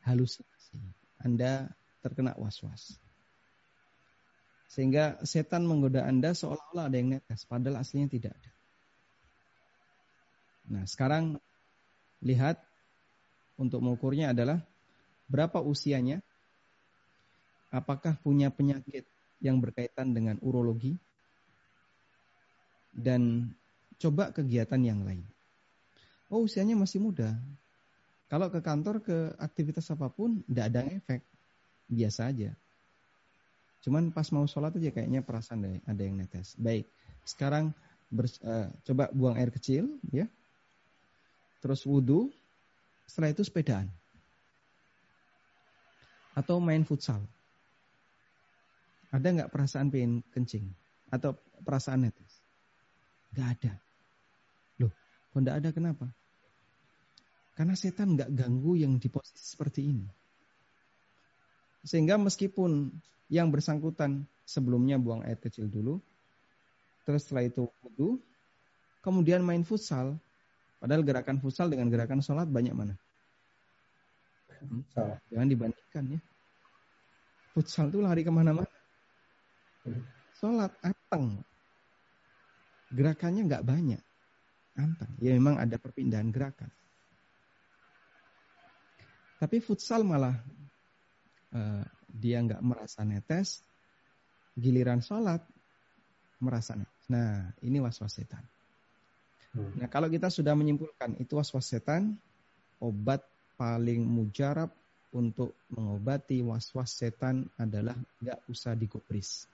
halusinasi. Anda terkena was-was. Sehingga setan menggoda Anda seolah-olah ada yang netes, padahal aslinya tidak ada. Nah, sekarang lihat untuk mengukurnya adalah berapa usianya, apakah punya penyakit yang berkaitan dengan urologi dan coba kegiatan yang lain. Oh usianya masih muda. Kalau ke kantor ke aktivitas apa pun tidak ada efek, biasa aja. Cuman pas mau sholat aja kayaknya perasaan ada yang netes. Baik, sekarang ber, uh, coba buang air kecil, ya. Terus wudhu, setelah itu sepedaan. Atau main futsal. Ada nggak perasaan pengen kencing? Atau perasaan netes? Nggak ada. Loh, kok nggak ada kenapa? Karena setan nggak ganggu yang di posisi seperti ini. Sehingga meskipun yang bersangkutan sebelumnya buang air kecil dulu, terus setelah itu wudhu, kemudian main futsal, padahal gerakan futsal dengan gerakan sholat banyak mana? Hmm? Jangan dibandingkan ya. Futsal itu lari ke mana-mana. Sholat anteng. Gerakannya nggak banyak. Anteng. Ya memang ada perpindahan gerakan. Tapi futsal malah uh, dia nggak merasa netes. Giliran sholat merasa netes. Nah ini was-was setan. Hmm. Nah kalau kita sudah menyimpulkan itu was-was setan, obat paling mujarab untuk mengobati was-was setan adalah nggak usah digubris.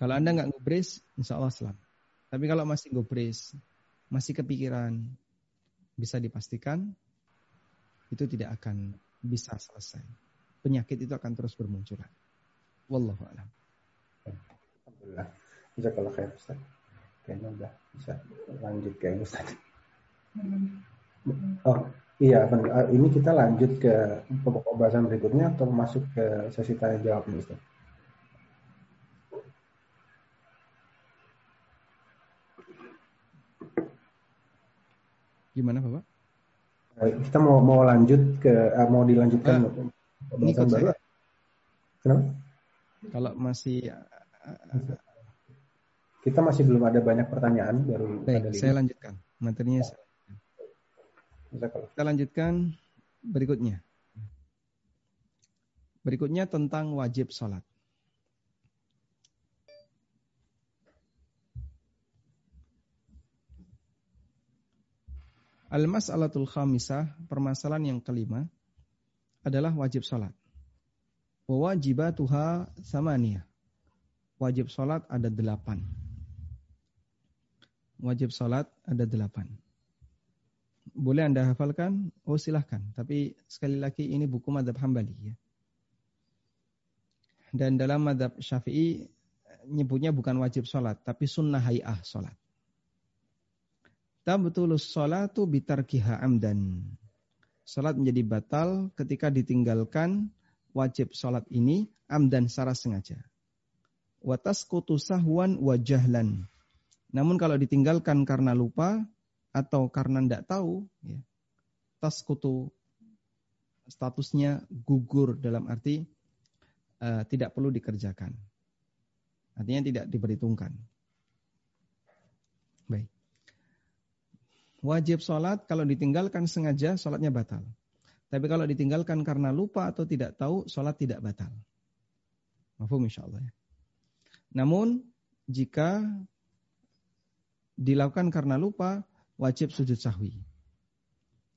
Kalau Anda nggak ngubris, insya Allah selamat. Tapi kalau masih ngubris, masih kepikiran, bisa dipastikan itu tidak akan bisa selesai. Penyakit itu akan terus bermunculan. Wallahu a'lam. Alhamdulillah. Bisa kalau kayak Ustaz. Kayaknya udah bisa lanjut kayak Ustaz. Oh, iya. Ini kita lanjut ke pokok bahasan berikutnya atau masuk ke sesi tanya jawab nih Ustaz? Gimana Bapak? Kita mau mau lanjut ke uh, mau dilanjutkan uh, ini baru. Kenapa? Kalau masih uh, kita masih belum ada banyak pertanyaan baru Baik, saya lanjutkan. Materinya saya. Kita lanjutkan berikutnya. Berikutnya tentang wajib sholat. Al-mas'alatul khamisah, permasalahan yang kelima adalah wajib salat. Wajibatuha samaniyah. Wajib salat ada delapan. Wajib salat ada delapan. boleh Anda hafalkan? Oh silahkan. Tapi sekali lagi ini buku madhab hambali ya. Dan dalam madhab syafi'i nyebutnya bukan wajib sholat, tapi sunnah hayah sholat. Tabtulus sholatu bitarkiha amdan. Sholat menjadi batal ketika ditinggalkan wajib sholat ini amdan secara sengaja. Watas kutu sahwan wajahlan. Namun kalau ditinggalkan karena lupa atau karena tidak tahu, ya, tas kutu statusnya gugur dalam arti uh, tidak perlu dikerjakan. Artinya tidak diperhitungkan. Baik. Wajib sholat kalau ditinggalkan sengaja sholatnya batal. Tapi kalau ditinggalkan karena lupa atau tidak tahu sholat tidak batal. Mafhum insyaAllah ya. Namun jika dilakukan karena lupa wajib sujud sahwi.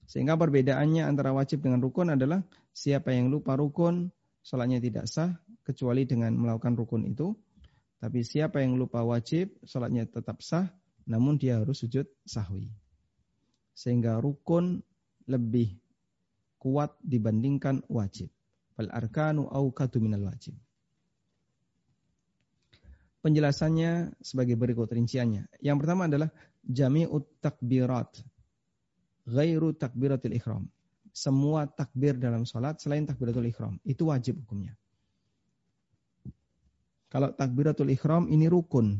Sehingga perbedaannya antara wajib dengan rukun adalah siapa yang lupa rukun, sholatnya tidak sah kecuali dengan melakukan rukun itu. Tapi siapa yang lupa wajib, sholatnya tetap sah, namun dia harus sujud sahwi. Sehingga rukun lebih kuat dibandingkan wajib. Fal arkanu awqatu minal wajib. Penjelasannya sebagai berikut rinciannya. Yang pertama adalah jami'ut takbirat. Ghairu takbiratul ikhram. Semua takbir dalam sholat selain takbiratul ikhram. Itu wajib hukumnya. Kalau takbiratul ikhram ini rukun.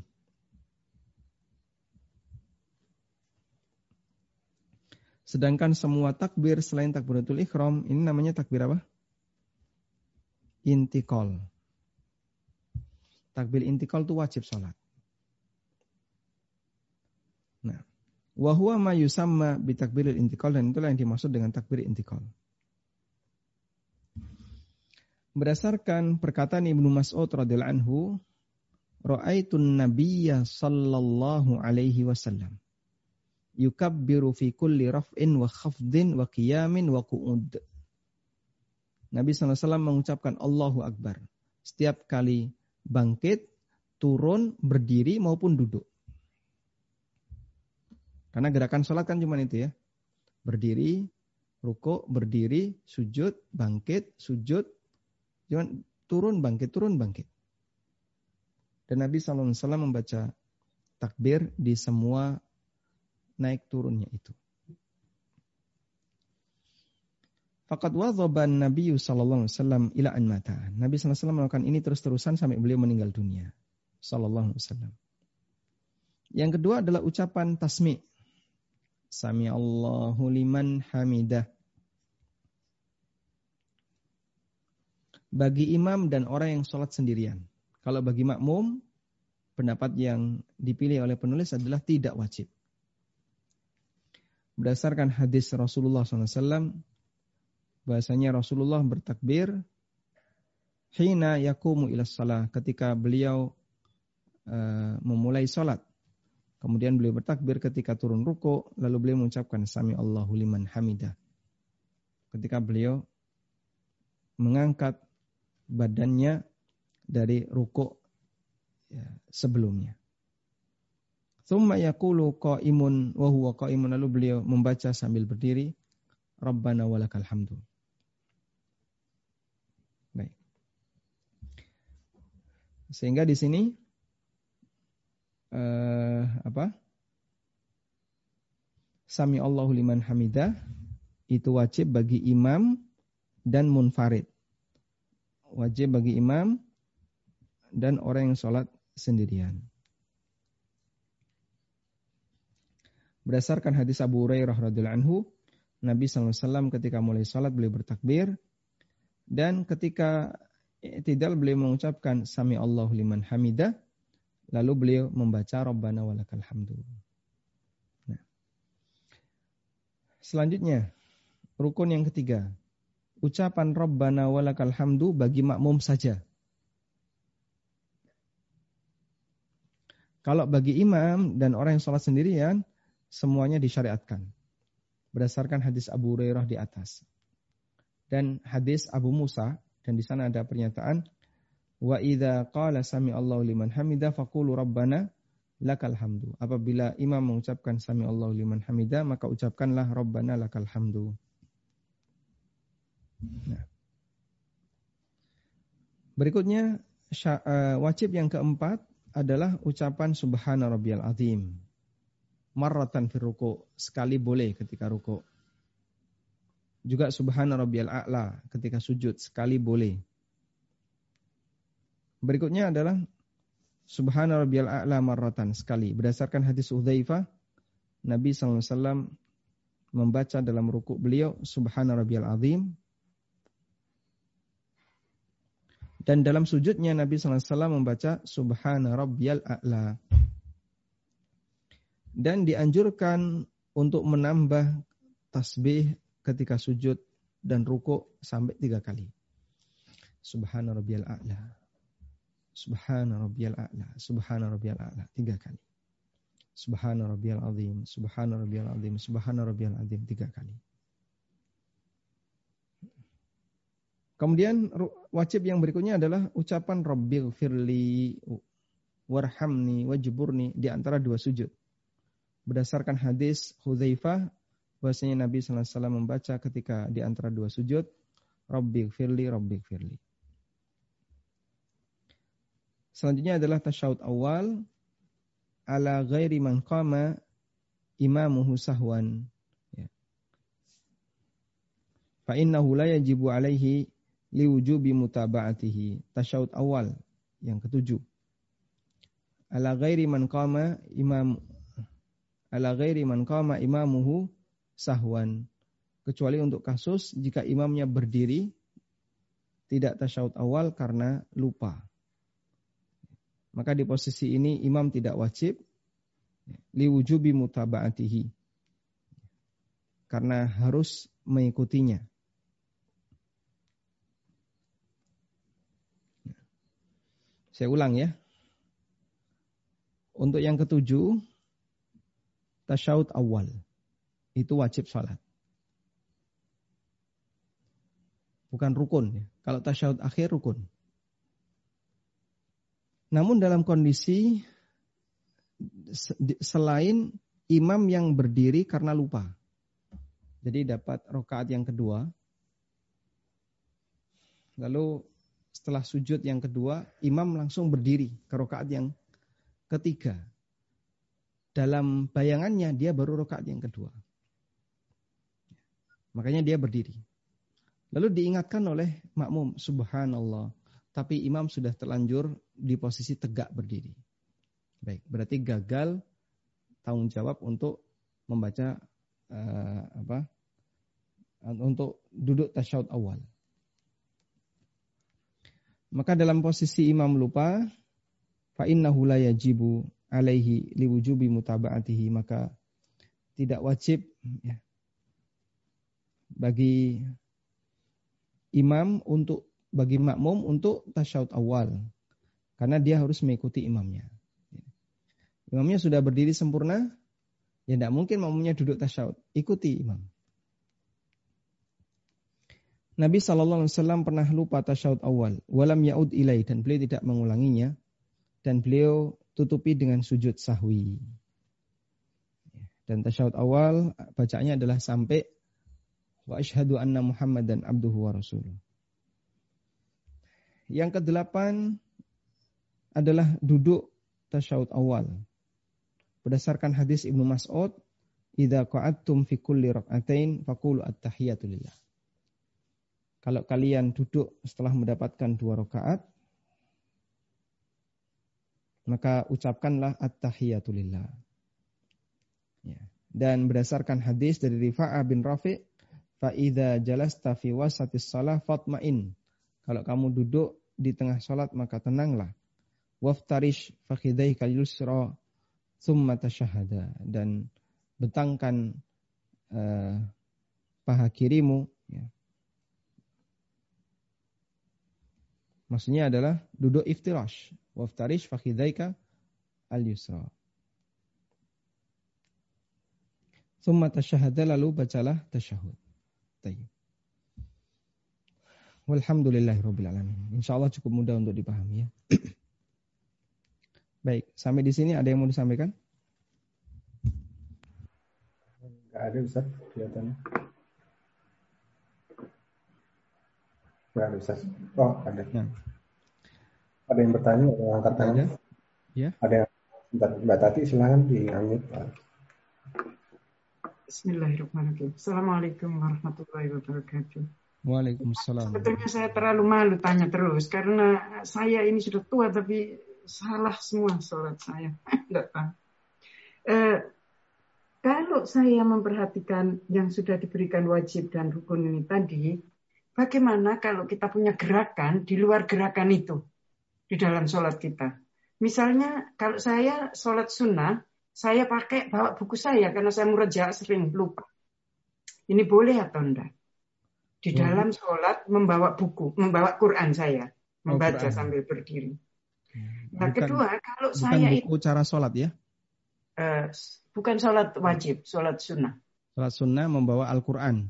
Sedangkan semua takbir selain takbiratul ikhram ini namanya takbir apa? Intikal. Takbir intikal itu wajib sholat. Nah, wahwa ma yusamma bitakbiril intikal dan itulah yang dimaksud dengan takbir intikal. Berdasarkan perkataan Ibnu Mas'ud radhiyallahu anhu, ra'aitun nabiyya sallallahu alaihi wasallam yukabbiru fi kulli raf'in wa khafdin wa qiyamin wa qu'ud. Nabi SAW mengucapkan Allahu Akbar setiap kali bangkit, turun, berdiri maupun duduk. Karena gerakan sholat kan cuma itu ya. Berdiri, ruko, berdiri, sujud, bangkit, sujud. Cuman turun, bangkit, turun, bangkit. Dan Nabi SAW membaca takbir di semua naik turunnya itu. Fakat wadhaban Nabi sallallahu alaihi wasallam ila an mata. Nabi sallallahu alaihi wasallam melakukan ini terus-terusan sampai beliau meninggal dunia. Sallallahu alaihi wasallam. Yang kedua adalah ucapan tasmi. Sami Allahu liman hamidah. Bagi imam dan orang yang sholat sendirian. Kalau bagi makmum, pendapat yang dipilih oleh penulis adalah tidak wajib. Berdasarkan hadis Rasulullah SAW, bahasanya Rasulullah bertakbir hina yakumu ila salah ketika beliau uh, memulai salat. Kemudian beliau bertakbir ketika turun ruku, lalu beliau mengucapkan sami Allahu liman hamidah. Ketika beliau mengangkat badannya dari ruku ya, sebelumnya. Thumma yaqulu qa'imun wa huwa qa'imun lalu beliau membaca sambil berdiri Rabbana walakal hamdu. Sehingga di sini uh, apa? Sami Allahu liman hamidah itu wajib bagi imam dan munfarid. Wajib bagi imam dan orang yang sholat sendirian. Berdasarkan hadis Abu Hurairah radhiyallahu anhu, Nabi SAW ketika mulai sholat beliau bertakbir dan ketika i'tidal beliau mengucapkan sami Allahu liman hamidah lalu beliau membaca rabbana walakal hamdu. Nah. Selanjutnya rukun yang ketiga ucapan rabbana walakal hamdu bagi makmum saja. Kalau bagi imam dan orang yang sholat sendirian, semuanya disyariatkan. Berdasarkan hadis Abu Hurairah di atas. Dan hadis Abu Musa dan di sana ada pernyataan wa idza qala sami Allahu liman hamida faqulu rabbana lakal hamdu. Apabila imam mengucapkan sami Allahu liman hamida, maka ucapkanlah Rabbana lakal hamdu. Nah. Berikutnya eh, wajib yang keempat adalah ucapan subhana rabbiyal azim. Marratan fi ruku, sekali boleh ketika ruku. Juga subhana rabbiyal a'la ketika sujud, sekali boleh. Berikutnya adalah subhana rabbiyal a'la marratan sekali. Berdasarkan hadis Udzaifah, Nabi SAW membaca dalam ruku beliau subhana rabbiyal azim Dan dalam sujudnya Nabi SAW membaca Subhana Rabbiyal A'la. Dan dianjurkan untuk menambah tasbih ketika sujud dan ruku sampai tiga kali. Subhana Rabbiyal A'la. Subhana Rabbiyal A'la. Subhana Rabbiyal A'la. Tiga kali. Subhana Rabbiyal Azim. Subhana Rabbiyal Azim. Subhana Rabbiyal Azim. Tiga kali. Kemudian wajib yang berikutnya adalah ucapan Rabbil firli warhamni wajburni di antara dua sujud. Berdasarkan hadis Hudzaifah bahwasanya Nabi sallallahu alaihi wasallam membaca ketika di antara dua sujud Rabbil firli Rabbil firli. Selanjutnya adalah tasyahud awal ala ghairi man qama imamuhu sahwan. Ya. Fa innahu la yajibu alaihi liwujubi mutaba'atihi. Tasyahud awal yang ketujuh. Ala ghairi man qama imam ala ghairi man qama imamuhu sahwan. Kecuali untuk kasus jika imamnya berdiri tidak tasyahud awal karena lupa. Maka di posisi ini imam tidak wajib liwujubi mutaba'atihi. Karena harus mengikutinya. Saya ulang ya. Untuk yang ketujuh, tasyahud awal. Itu wajib sholat. Bukan rukun. Ya. Kalau tasyahud akhir rukun. Namun dalam kondisi selain imam yang berdiri karena lupa. Jadi dapat rokaat yang kedua. Lalu setelah sujud yang kedua, imam langsung berdiri ke rokaat yang ketiga. Dalam bayangannya dia baru rokaat yang kedua. Makanya dia berdiri. Lalu diingatkan oleh makmum, subhanallah. Tapi imam sudah terlanjur di posisi tegak berdiri. Baik, berarti gagal tanggung jawab untuk membaca uh, apa? Untuk duduk tasyahud awal. Maka dalam posisi imam lupa, fa innahu la yajibu alaihi liwujubi mutaba'atihi, maka tidak wajib ya, bagi imam untuk bagi makmum untuk tasyahud awal karena dia harus mengikuti imamnya. Imamnya sudah berdiri sempurna, ya tidak mungkin makmumnya duduk tasyahud, ikuti imam. Nabi Shallallahu Alaihi Wasallam pernah lupa tasyahud awal, walam yaud ilai dan beliau tidak mengulanginya dan beliau tutupi dengan sujud sahwi. Dan tasyahud awal bacaannya adalah sampai wa ashhadu anna Muhammadan abduhu wa rasuluh. Yang kedelapan adalah duduk tasyahud awal. Berdasarkan hadis Ibnu Mas'ud, "Idza qa'adtum fi kulli rak'atain faqulu at-tahiyatu lillah." Kalau kalian duduk setelah mendapatkan dua rakaat, maka ucapkanlah at-tahiyatulillah. Ya. Dan berdasarkan hadis dari Rifa'ah bin Rafi' fa idza jalasta fi wasatis shalah fatma'in. Kalau kamu duduk di tengah salat maka tenanglah. Waftarish fakhidaikal yusra thumma tashahada dan betangkan uh, paha kirimu ya, Maksudnya adalah duduk iftirash. Waftarish fakhidaika al-yusra. Thumma tasyahada lalu bacalah tasyahud. Tayyib. Walhamdulillahi rabbil alamin. Insyaallah cukup mudah untuk dipahami ya. Baik, sampai di sini ada yang mau disampaikan? Enggak ada Ustaz, kelihatannya. Enggak ada Ustaz. Oh, ada. Nah. Ada yang bertanya, ada yang angkat tangan? Ya. Ada yang Bentar, Mbak Tati silahkan di-unmute. Bismillahirrahmanirrahim. Assalamualaikum warahmatullahi wabarakatuh. Waalaikumsalam. Sebetulnya saya terlalu malu tanya terus karena saya ini sudah tua tapi salah semua sholat saya. Tidak tahu. Eh, kalau saya memperhatikan yang sudah diberikan wajib dan rukun ini tadi, bagaimana kalau kita punya gerakan di luar gerakan itu di dalam sholat kita? Misalnya kalau saya sholat sunnah, saya pakai bawa buku saya karena saya muraja sering lupa. Ini boleh atau enggak? di hmm. dalam sholat membawa buku, membawa Quran saya, oh, membaca oh, sambil berdiri. Hmm. Nah, bukan, kedua, kalau bukan saya buku itu cara sholat ya? Uh, bukan sholat wajib, sholat sunnah. Sholat sunnah membawa Al-Quran.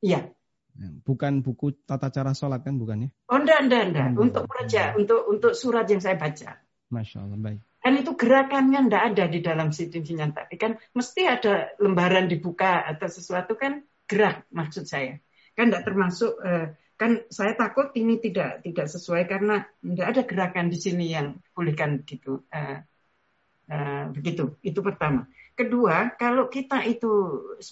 Iya. Bukan buku tata cara sholat kan bukan ya? Oh enggak, enggak, enggak. Untuk meraja, untuk untuk surat yang saya baca. Masya Allah, baik. Dan itu gerakannya enggak ada di dalam situ-situ tapi kan mesti ada lembaran dibuka atau sesuatu kan gerak maksud saya kan tidak termasuk uh, kan saya takut ini tidak tidak sesuai karena tidak ada gerakan di sini yang bolehkan gitu uh, uh, begitu itu pertama kedua kalau kita itu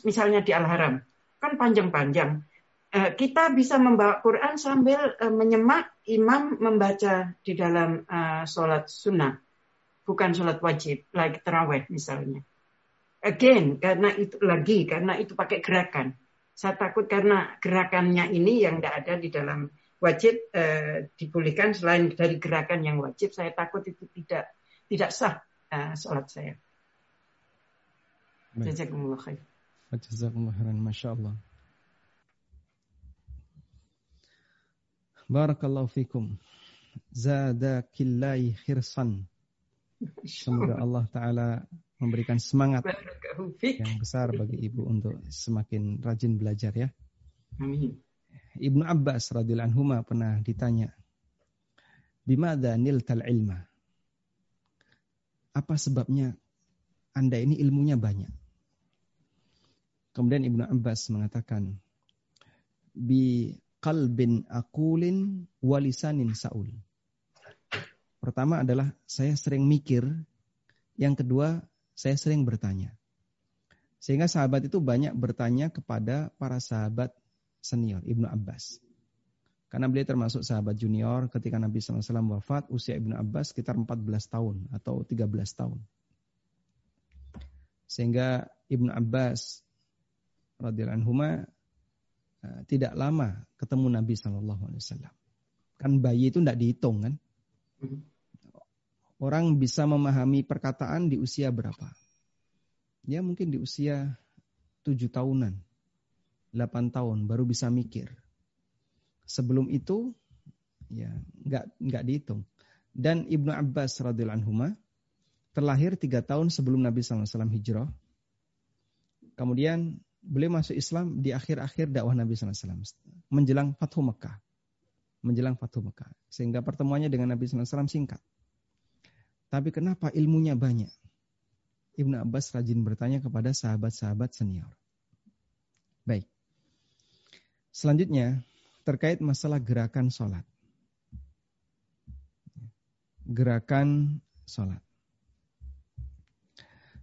misalnya di al haram kan panjang-panjang kita bisa membawa Quran sambil uh, menyemak imam membaca di dalam uh, sholat sunnah bukan sholat wajib like terawih misalnya again karena itu lagi karena itu pakai gerakan saya takut karena gerakannya ini yang tidak ada di dalam wajib eh, dibolehkan selain dari gerakan yang wajib. Saya takut itu tidak tidak sah eh, sholat saya. Jazakumullah khair. Jazakumullah khairan. Masya Allah. Barakallahu fikum. Zadakillai khirsan. Semoga Allah Ta'ala memberikan semangat yang besar bagi ibu untuk semakin rajin belajar ya. Amin. Ibnu Abbas radhiyallahu anhu pernah ditanya, "Bimada niltal ilma?" Apa sebabnya Anda ini ilmunya banyak? Kemudian Ibnu Abbas mengatakan, "Bi qalbin aqulin walisanin saul." Pertama adalah saya sering mikir, yang kedua saya sering bertanya. Sehingga sahabat itu banyak bertanya kepada para sahabat senior, Ibnu Abbas. Karena beliau termasuk sahabat junior ketika Nabi SAW wafat, usia Ibnu Abbas sekitar 14 tahun atau 13 tahun. Sehingga Ibnu Abbas radhiyallahu anhu tidak lama ketemu Nabi SAW. Kan bayi itu tidak dihitung kan? Orang bisa memahami perkataan di usia berapa? Ya mungkin di usia tujuh tahunan, delapan tahun baru bisa mikir. Sebelum itu ya nggak nggak dihitung. Dan Ibnu Abbas radhiyallahu anhu terlahir tiga tahun sebelum Nabi SAW hijrah. Kemudian beliau masuk Islam di akhir-akhir dakwah Nabi SAW. Menjelang Fathu Mekah. Menjelang Fathu Mekah. Sehingga pertemuannya dengan Nabi SAW singkat. Tapi kenapa ilmunya banyak? Ibnu Abbas rajin bertanya kepada sahabat-sahabat senior. Baik. Selanjutnya, terkait masalah gerakan sholat. Gerakan sholat.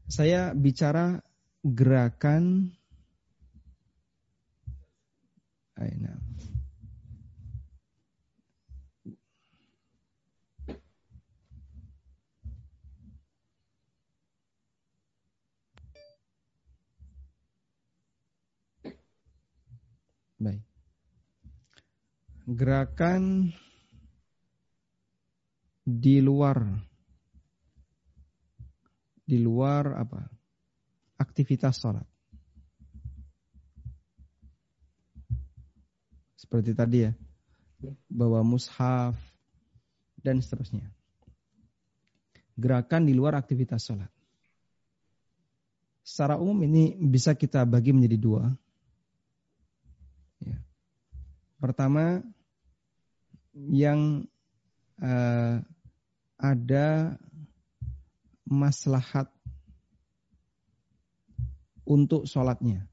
Saya bicara gerakan Aina. Baik. Gerakan di luar di luar apa? Aktivitas sholat. Seperti tadi ya. Bawa mushaf dan seterusnya. Gerakan di luar aktivitas sholat. Secara umum ini bisa kita bagi menjadi dua. Ya. Pertama, yang uh, ada maslahat untuk sholatnya.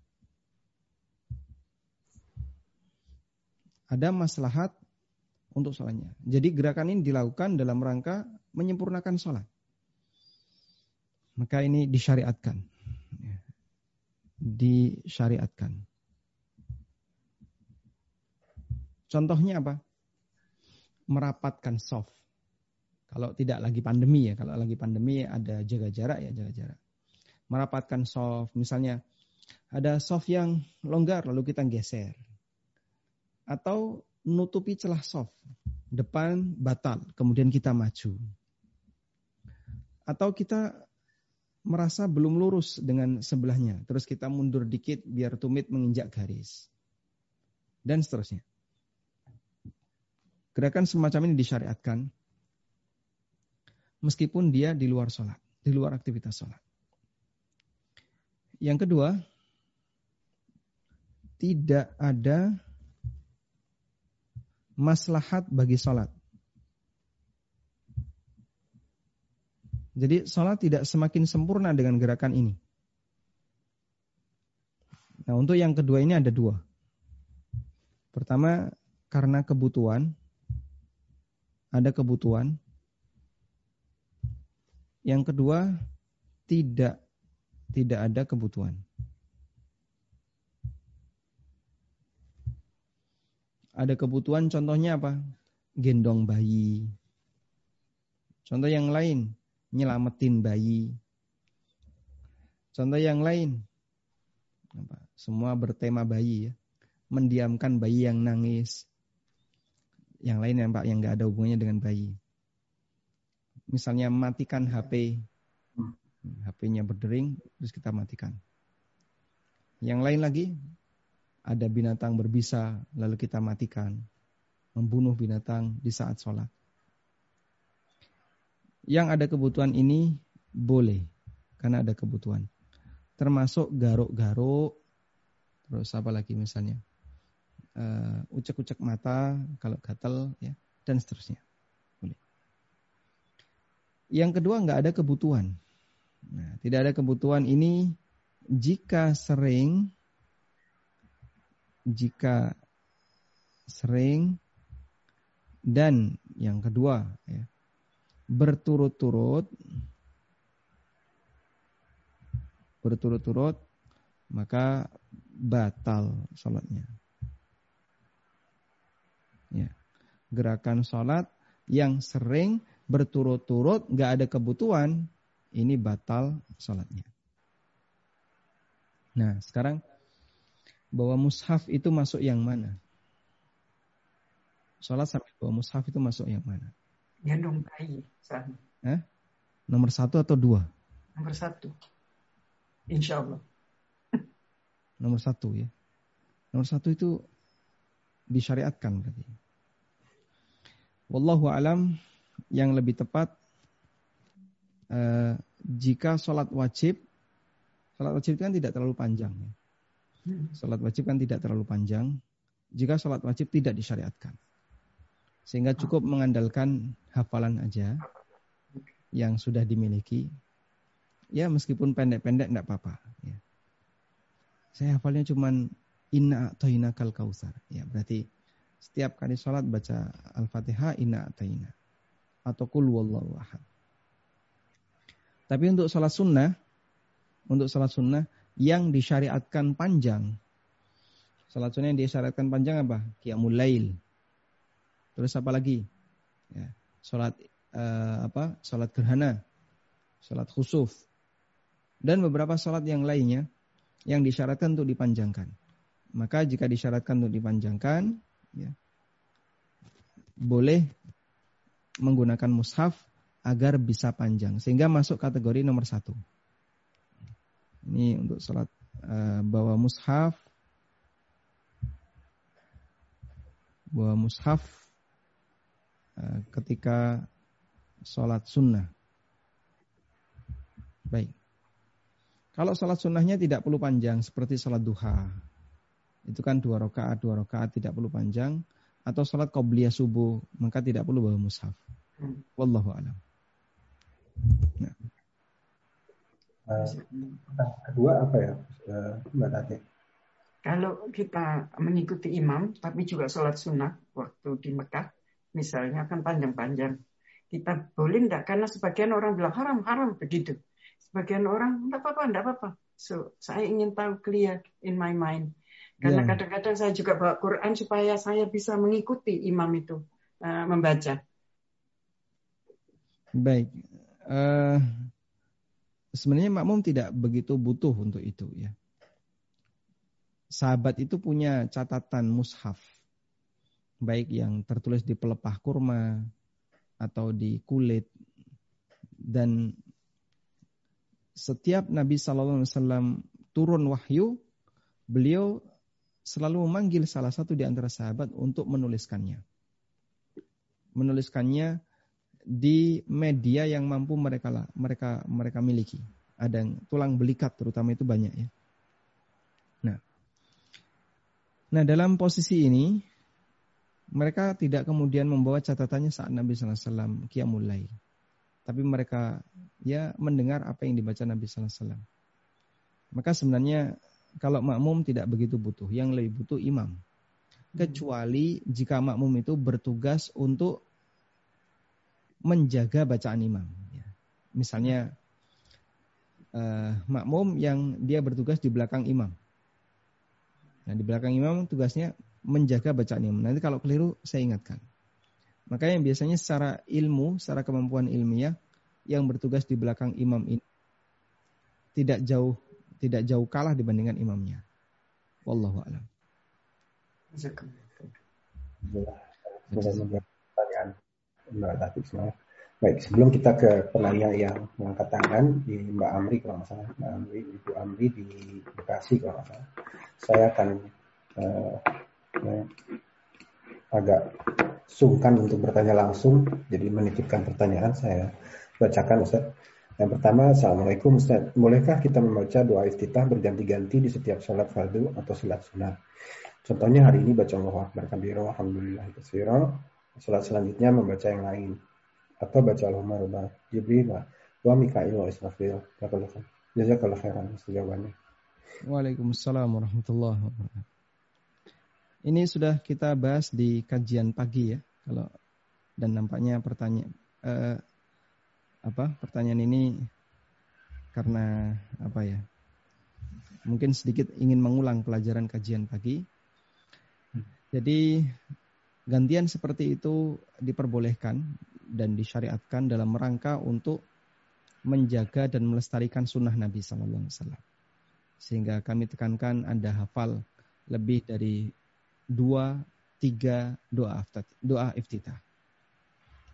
Ada maslahat untuk sholatnya. Jadi gerakan ini dilakukan dalam rangka menyempurnakan sholat. Maka ini disyariatkan. Disyariatkan. Contohnya apa? Merapatkan soft. Kalau tidak lagi pandemi ya, kalau lagi pandemi ada jaga jarak ya, jaga jarak. Merapatkan soft, misalnya ada soft yang longgar lalu kita geser. Atau nutupi celah soft, depan batal, kemudian kita maju. Atau kita merasa belum lurus dengan sebelahnya, terus kita mundur dikit biar tumit menginjak garis. Dan seterusnya. Gerakan semacam ini disyariatkan meskipun dia di luar sholat, di luar aktivitas sholat. Yang kedua, tidak ada maslahat bagi sholat. Jadi sholat tidak semakin sempurna dengan gerakan ini. Nah untuk yang kedua ini ada dua. Pertama karena kebutuhan. Ada kebutuhan. Yang kedua, tidak tidak ada kebutuhan. Ada kebutuhan contohnya apa? Gendong bayi. Contoh yang lain, nyelamatin bayi. Contoh yang lain, apa? semua bertema bayi ya. Mendiamkan bayi yang nangis. Yang lain yang Pak yang nggak ada hubungannya dengan bayi. Misalnya matikan HP, HP-nya berdering, terus kita matikan. Yang lain lagi, ada binatang berbisa, lalu kita matikan. Membunuh binatang di saat sholat. Yang ada kebutuhan ini boleh, karena ada kebutuhan. Termasuk garuk-garuk, terus apa lagi misalnya, uh, ucek-ucek mata kalau gatel, ya, dan seterusnya. Yang kedua nggak ada kebutuhan. Nah, tidak ada kebutuhan ini jika sering jika sering dan yang kedua ya, berturut-turut berturut-turut maka batal sholatnya. Ya. Gerakan sholat yang sering berturut-turut nggak ada kebutuhan, ini batal sholatnya. Nah, sekarang bahwa mushaf itu masuk yang mana? Sholat sampai bawa mushaf itu masuk yang mana? Gendong bayi. Eh? Nomor satu atau dua? Nomor satu. Insya Allah. Nomor satu ya. Nomor satu itu disyariatkan berarti. Wallahu alam yang lebih tepat eh, jika sholat wajib, sholat wajib kan tidak terlalu panjang. Ya. Hmm. Sholat wajib kan tidak terlalu panjang. Jika sholat wajib tidak disyariatkan. Sehingga cukup mengandalkan hafalan aja yang sudah dimiliki. Ya meskipun pendek-pendek tidak apa-apa. Ya. Saya hafalnya cuman inna atau kal kausar. Ya berarti setiap kali sholat baca al-fatihah inna atau atau kul wallahu ahad. Tapi untuk salat sunnah, untuk salat sunnah yang disyariatkan panjang. Salat sunnah yang disyariatkan panjang apa? Qiyamul lail. Terus apa lagi? Ya, salat uh, apa? Salat gerhana, salat khusuf. Dan beberapa salat yang lainnya yang disyaratkan untuk dipanjangkan. Maka jika disyaratkan untuk dipanjangkan, ya, boleh menggunakan mushaf agar bisa panjang sehingga masuk kategori nomor satu. Ini untuk sholat uh, bawa mushaf, bawa mushaf uh, ketika sholat sunnah. Baik. Kalau sholat sunnahnya tidak perlu panjang seperti sholat duha. Itu kan dua rakaat, dua rakaat tidak perlu panjang atau sholat qobliyah subuh, maka tidak perlu bawa mushaf. Hmm. Wallahu a'lam. Nah. Uh, kedua apa ya, uh, Mbak Tati? Kalau kita mengikuti imam, tapi juga sholat sunnah waktu di Mekah, misalnya akan panjang-panjang. Kita boleh enggak? Karena sebagian orang bilang haram, haram begitu. Sebagian orang enggak apa-apa, enggak apa-apa. So, saya ingin tahu clear in my mind. Karena ya. kadang-kadang saya juga bawa Quran supaya saya bisa mengikuti imam itu uh, membaca. Baik. Uh, sebenarnya makmum tidak begitu butuh untuk itu ya sahabat itu punya catatan mushaf. Baik yang tertulis di pelepah kurma atau di kulit. Dan setiap Nabi SAW turun wahyu, beliau selalu memanggil salah satu di antara sahabat untuk menuliskannya. Menuliskannya di media yang mampu mereka mereka mereka miliki. Ada yang tulang belikat terutama itu banyak ya. Nah, Nah dalam posisi ini mereka tidak kemudian membawa catatannya saat Nabi SAW Qiyamul Lail. Tapi mereka ya mendengar apa yang dibaca Nabi SAW. Maka sebenarnya kalau makmum tidak begitu butuh. Yang lebih butuh imam. Kecuali jika makmum itu bertugas untuk menjaga bacaan imam. Ya. Misalnya uh, makmum yang dia bertugas di belakang imam. Nah, di belakang imam tugasnya menjaga bacaan imam. Nanti kalau keliru saya ingatkan. Makanya biasanya secara ilmu, secara kemampuan ilmiah yang bertugas di belakang imam ini tidak jauh tidak jauh kalah dibandingkan imamnya. Wallahu a'lam. Pertanyaan Mbak Tatik Baik, sebelum kita ke penanya yang mengangkat tangan di Mbak Amri kalau nggak salah, Mbak Amri, Ibu Amri di Bekasi kalau nggak salah, saya akan uh, ya, agak sungkan untuk bertanya langsung, jadi menitipkan pertanyaan saya bacakan Ustaz. Yang pertama, Assalamualaikum Ustaz. Bolehkah kita membaca doa iftitah berganti-ganti di setiap sholat fardu atau sholat sunat? Contohnya hari ini baca Allah Akbar Kabiro, Alhamdulillah Katsira. Sholat selanjutnya membaca yang lain atau baca Allahumma rabba Jibril wa Mikail wa Israfil. Jazakallah khairan jawabannya. Waalaikumsalam warahmatullahi wabarakatuh. Ini sudah kita bahas di kajian pagi ya, kalau dan nampaknya pertanyaan eh, apa pertanyaan ini karena apa ya? Mungkin sedikit ingin mengulang pelajaran kajian pagi. Jadi gantian seperti itu diperbolehkan dan disyariatkan dalam rangka untuk menjaga dan melestarikan sunnah Nabi Sallallahu Alaihi Wasallam. Sehingga kami tekankan Anda hafal lebih dari dua, tiga doa doa iftitah.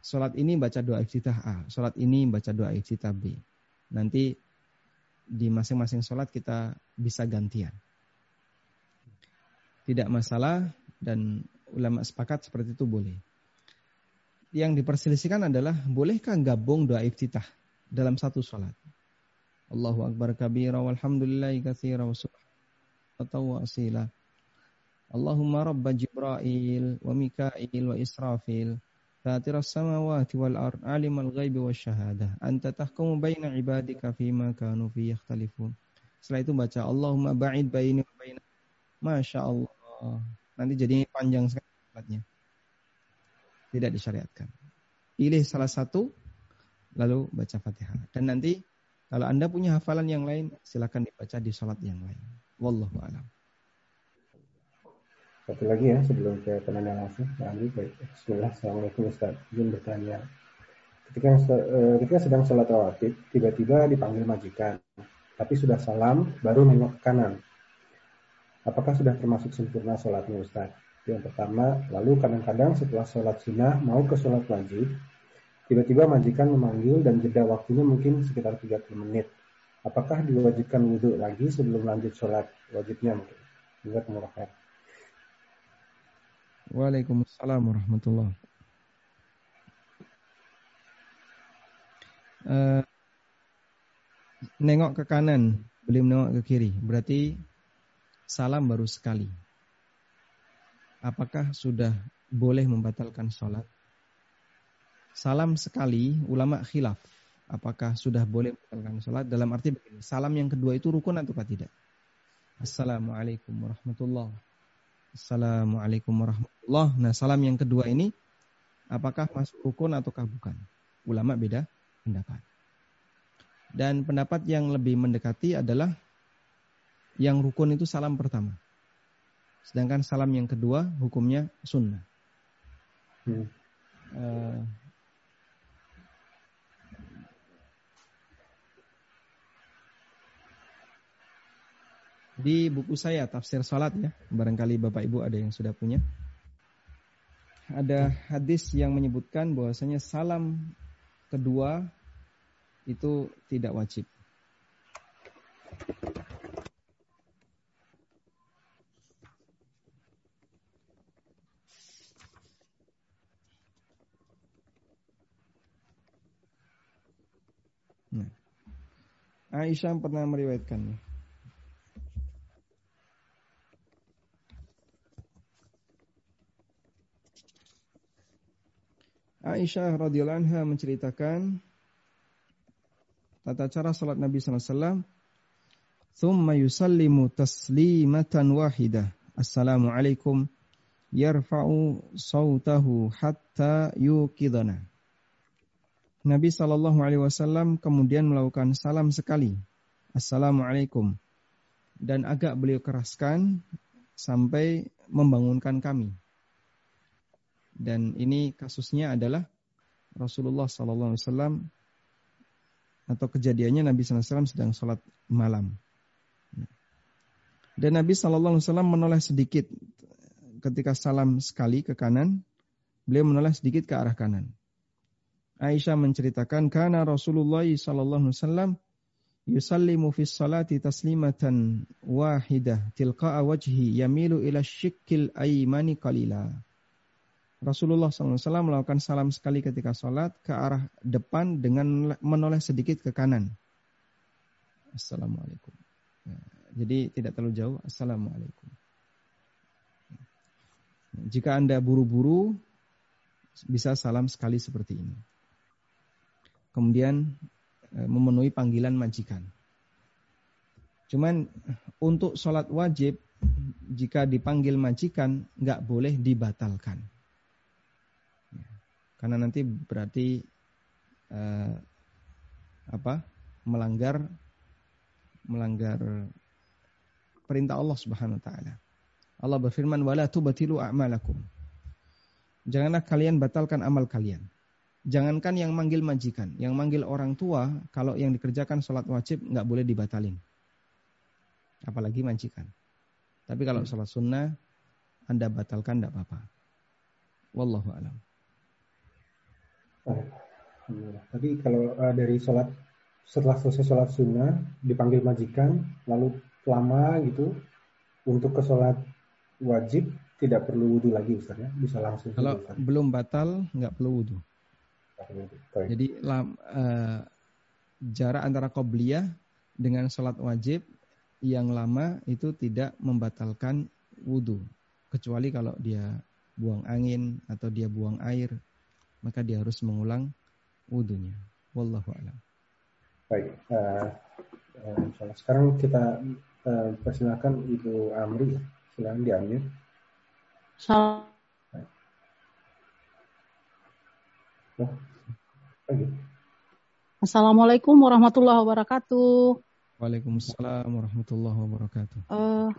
Salat ini baca doa iftitah A, salat ini baca doa iftitah B. Nanti di masing-masing salat kita bisa gantian. Tidak masalah dan ulama sepakat seperti itu boleh yang diperselisihkan adalah bolehkah gabung doa iftitah dalam satu salat. Allahu akbar kabira walhamdulillahi katsira wa subhanahu wa Allahumma rabba Jibril wa Mikail wa Israfil فاطر السماوات والأرض عالم الغيب والشهادة أنت تحكم بين عبادك فيما كانوا فيه يختلفون setelah itu baca Allahumma ba'id baini wa baina Masya Allah nanti jadi panjang sekali tidak disyariatkan. Pilih salah satu, lalu baca Fatihah. Dan nanti kalau Anda punya hafalan yang lain, silakan dibaca di sholat yang lain. Wallahu a'lam. Satu lagi ya sebelum ke penanya langsung. Nah, baik. Bismillah. Assalamualaikum Ustaz. Izin bertanya. Ketika, eh, ketika sedang sholat rawatib, tiba-tiba dipanggil majikan. Tapi sudah salam, baru nengok ke kanan. Apakah sudah termasuk sempurna sholatnya Ustaz? yang pertama. Lalu kadang-kadang setelah sholat sunnah mau ke sholat wajib, tiba-tiba majikan memanggil dan jeda waktunya mungkin sekitar 30 menit. Apakah diwajibkan wudhu lagi sebelum lanjut sholat wajibnya mungkin? Juga kemurahan. Waalaikumsalam warahmatullahi uh, Nengok ke kanan, belum nengok ke kiri. Berarti salam baru sekali. Apakah sudah boleh membatalkan sholat? Salam sekali, ulama khilaf. apakah sudah boleh membatalkan sholat? Dalam arti begini salam yang kedua itu rukun atau tidak? Assalamualaikum warahmatullah. Assalamualaikum warahmatullah. Nah salam yang kedua ini apakah masuk rukun ataukah bukan? Ulama beda pendapat. Dan pendapat yang lebih mendekati adalah yang rukun itu salam pertama. Sedangkan salam yang kedua hukumnya sunnah. Hmm. uh, di buku saya tafsir salat ya barangkali bapak ibu ada yang sudah punya. Ada hadis yang menyebutkan bahwasanya salam kedua itu tidak wajib Nah, Aisyah pernah meriwayatkannya. Aisyah radhiyallahu anha menceritakan tata cara salat Nabi wasallam. Thumma yusallimu taslimatan wahidah assalamu alaikum yarfa'u sautahu hatta yuqidana Nabi sallallahu alaihi wasallam kemudian melakukan salam sekali assalamualaikum dan agak beliau keraskan sampai membangunkan kami dan ini kasusnya adalah Rasulullah Sallallahu Alaihi Wasallam atau kejadiannya Nabi SAW sedang sholat malam. Dan Nabi Sallallahu Alaihi Wasallam menoleh sedikit ketika salam sekali ke kanan, beliau menoleh sedikit ke arah kanan. Aisyah menceritakan karena Rasulullah Sallallahu Alaihi Wasallam yusallimu fi salati taslimatan wahidah tilqa'a wajhi yamilu ila syikil aymani qalila. Rasulullah SAW melakukan salam sekali ketika sholat ke arah depan dengan menoleh sedikit ke kanan. Assalamualaikum. Ya, jadi tidak terlalu jauh. Assalamualaikum. Jika Anda buru-buru, bisa salam sekali seperti ini. Kemudian e, memenuhi panggilan majikan. Cuman untuk sholat wajib, jika dipanggil majikan, nggak boleh dibatalkan karena nanti berarti uh, apa melanggar melanggar perintah Allah Subhanahu wa taala. Allah berfirman wala tubatilu a'malakum. Janganlah kalian batalkan amal kalian. Jangankan yang manggil majikan, yang manggil orang tua, kalau yang dikerjakan sholat wajib nggak boleh dibatalin. Apalagi majikan. Tapi kalau sholat sunnah, Anda batalkan tidak apa-apa. Wallahu alam. Alhamdulillah. Tadi kalau uh, dari sholat setelah selesai sholat sunnah dipanggil majikan lalu lama gitu untuk ke sholat wajib tidak perlu wudhu lagi Ustaz ya bisa langsung kalau wudhu, belum batal nggak perlu wudhu jadi lam, uh, jarak antara qobliyah dengan sholat wajib yang lama itu tidak membatalkan wudhu kecuali kalau dia buang angin atau dia buang air maka dia harus mengulang wudhunya. Wallahu a'lam. Baik, uh, uh, sekarang kita uh, persilakan Ibu Amri, silakan diambil. Salam. Oh, Assalamualaikum warahmatullahi wabarakatuh. Waalaikumsalam warahmatullahi wabarakatuh. Uh,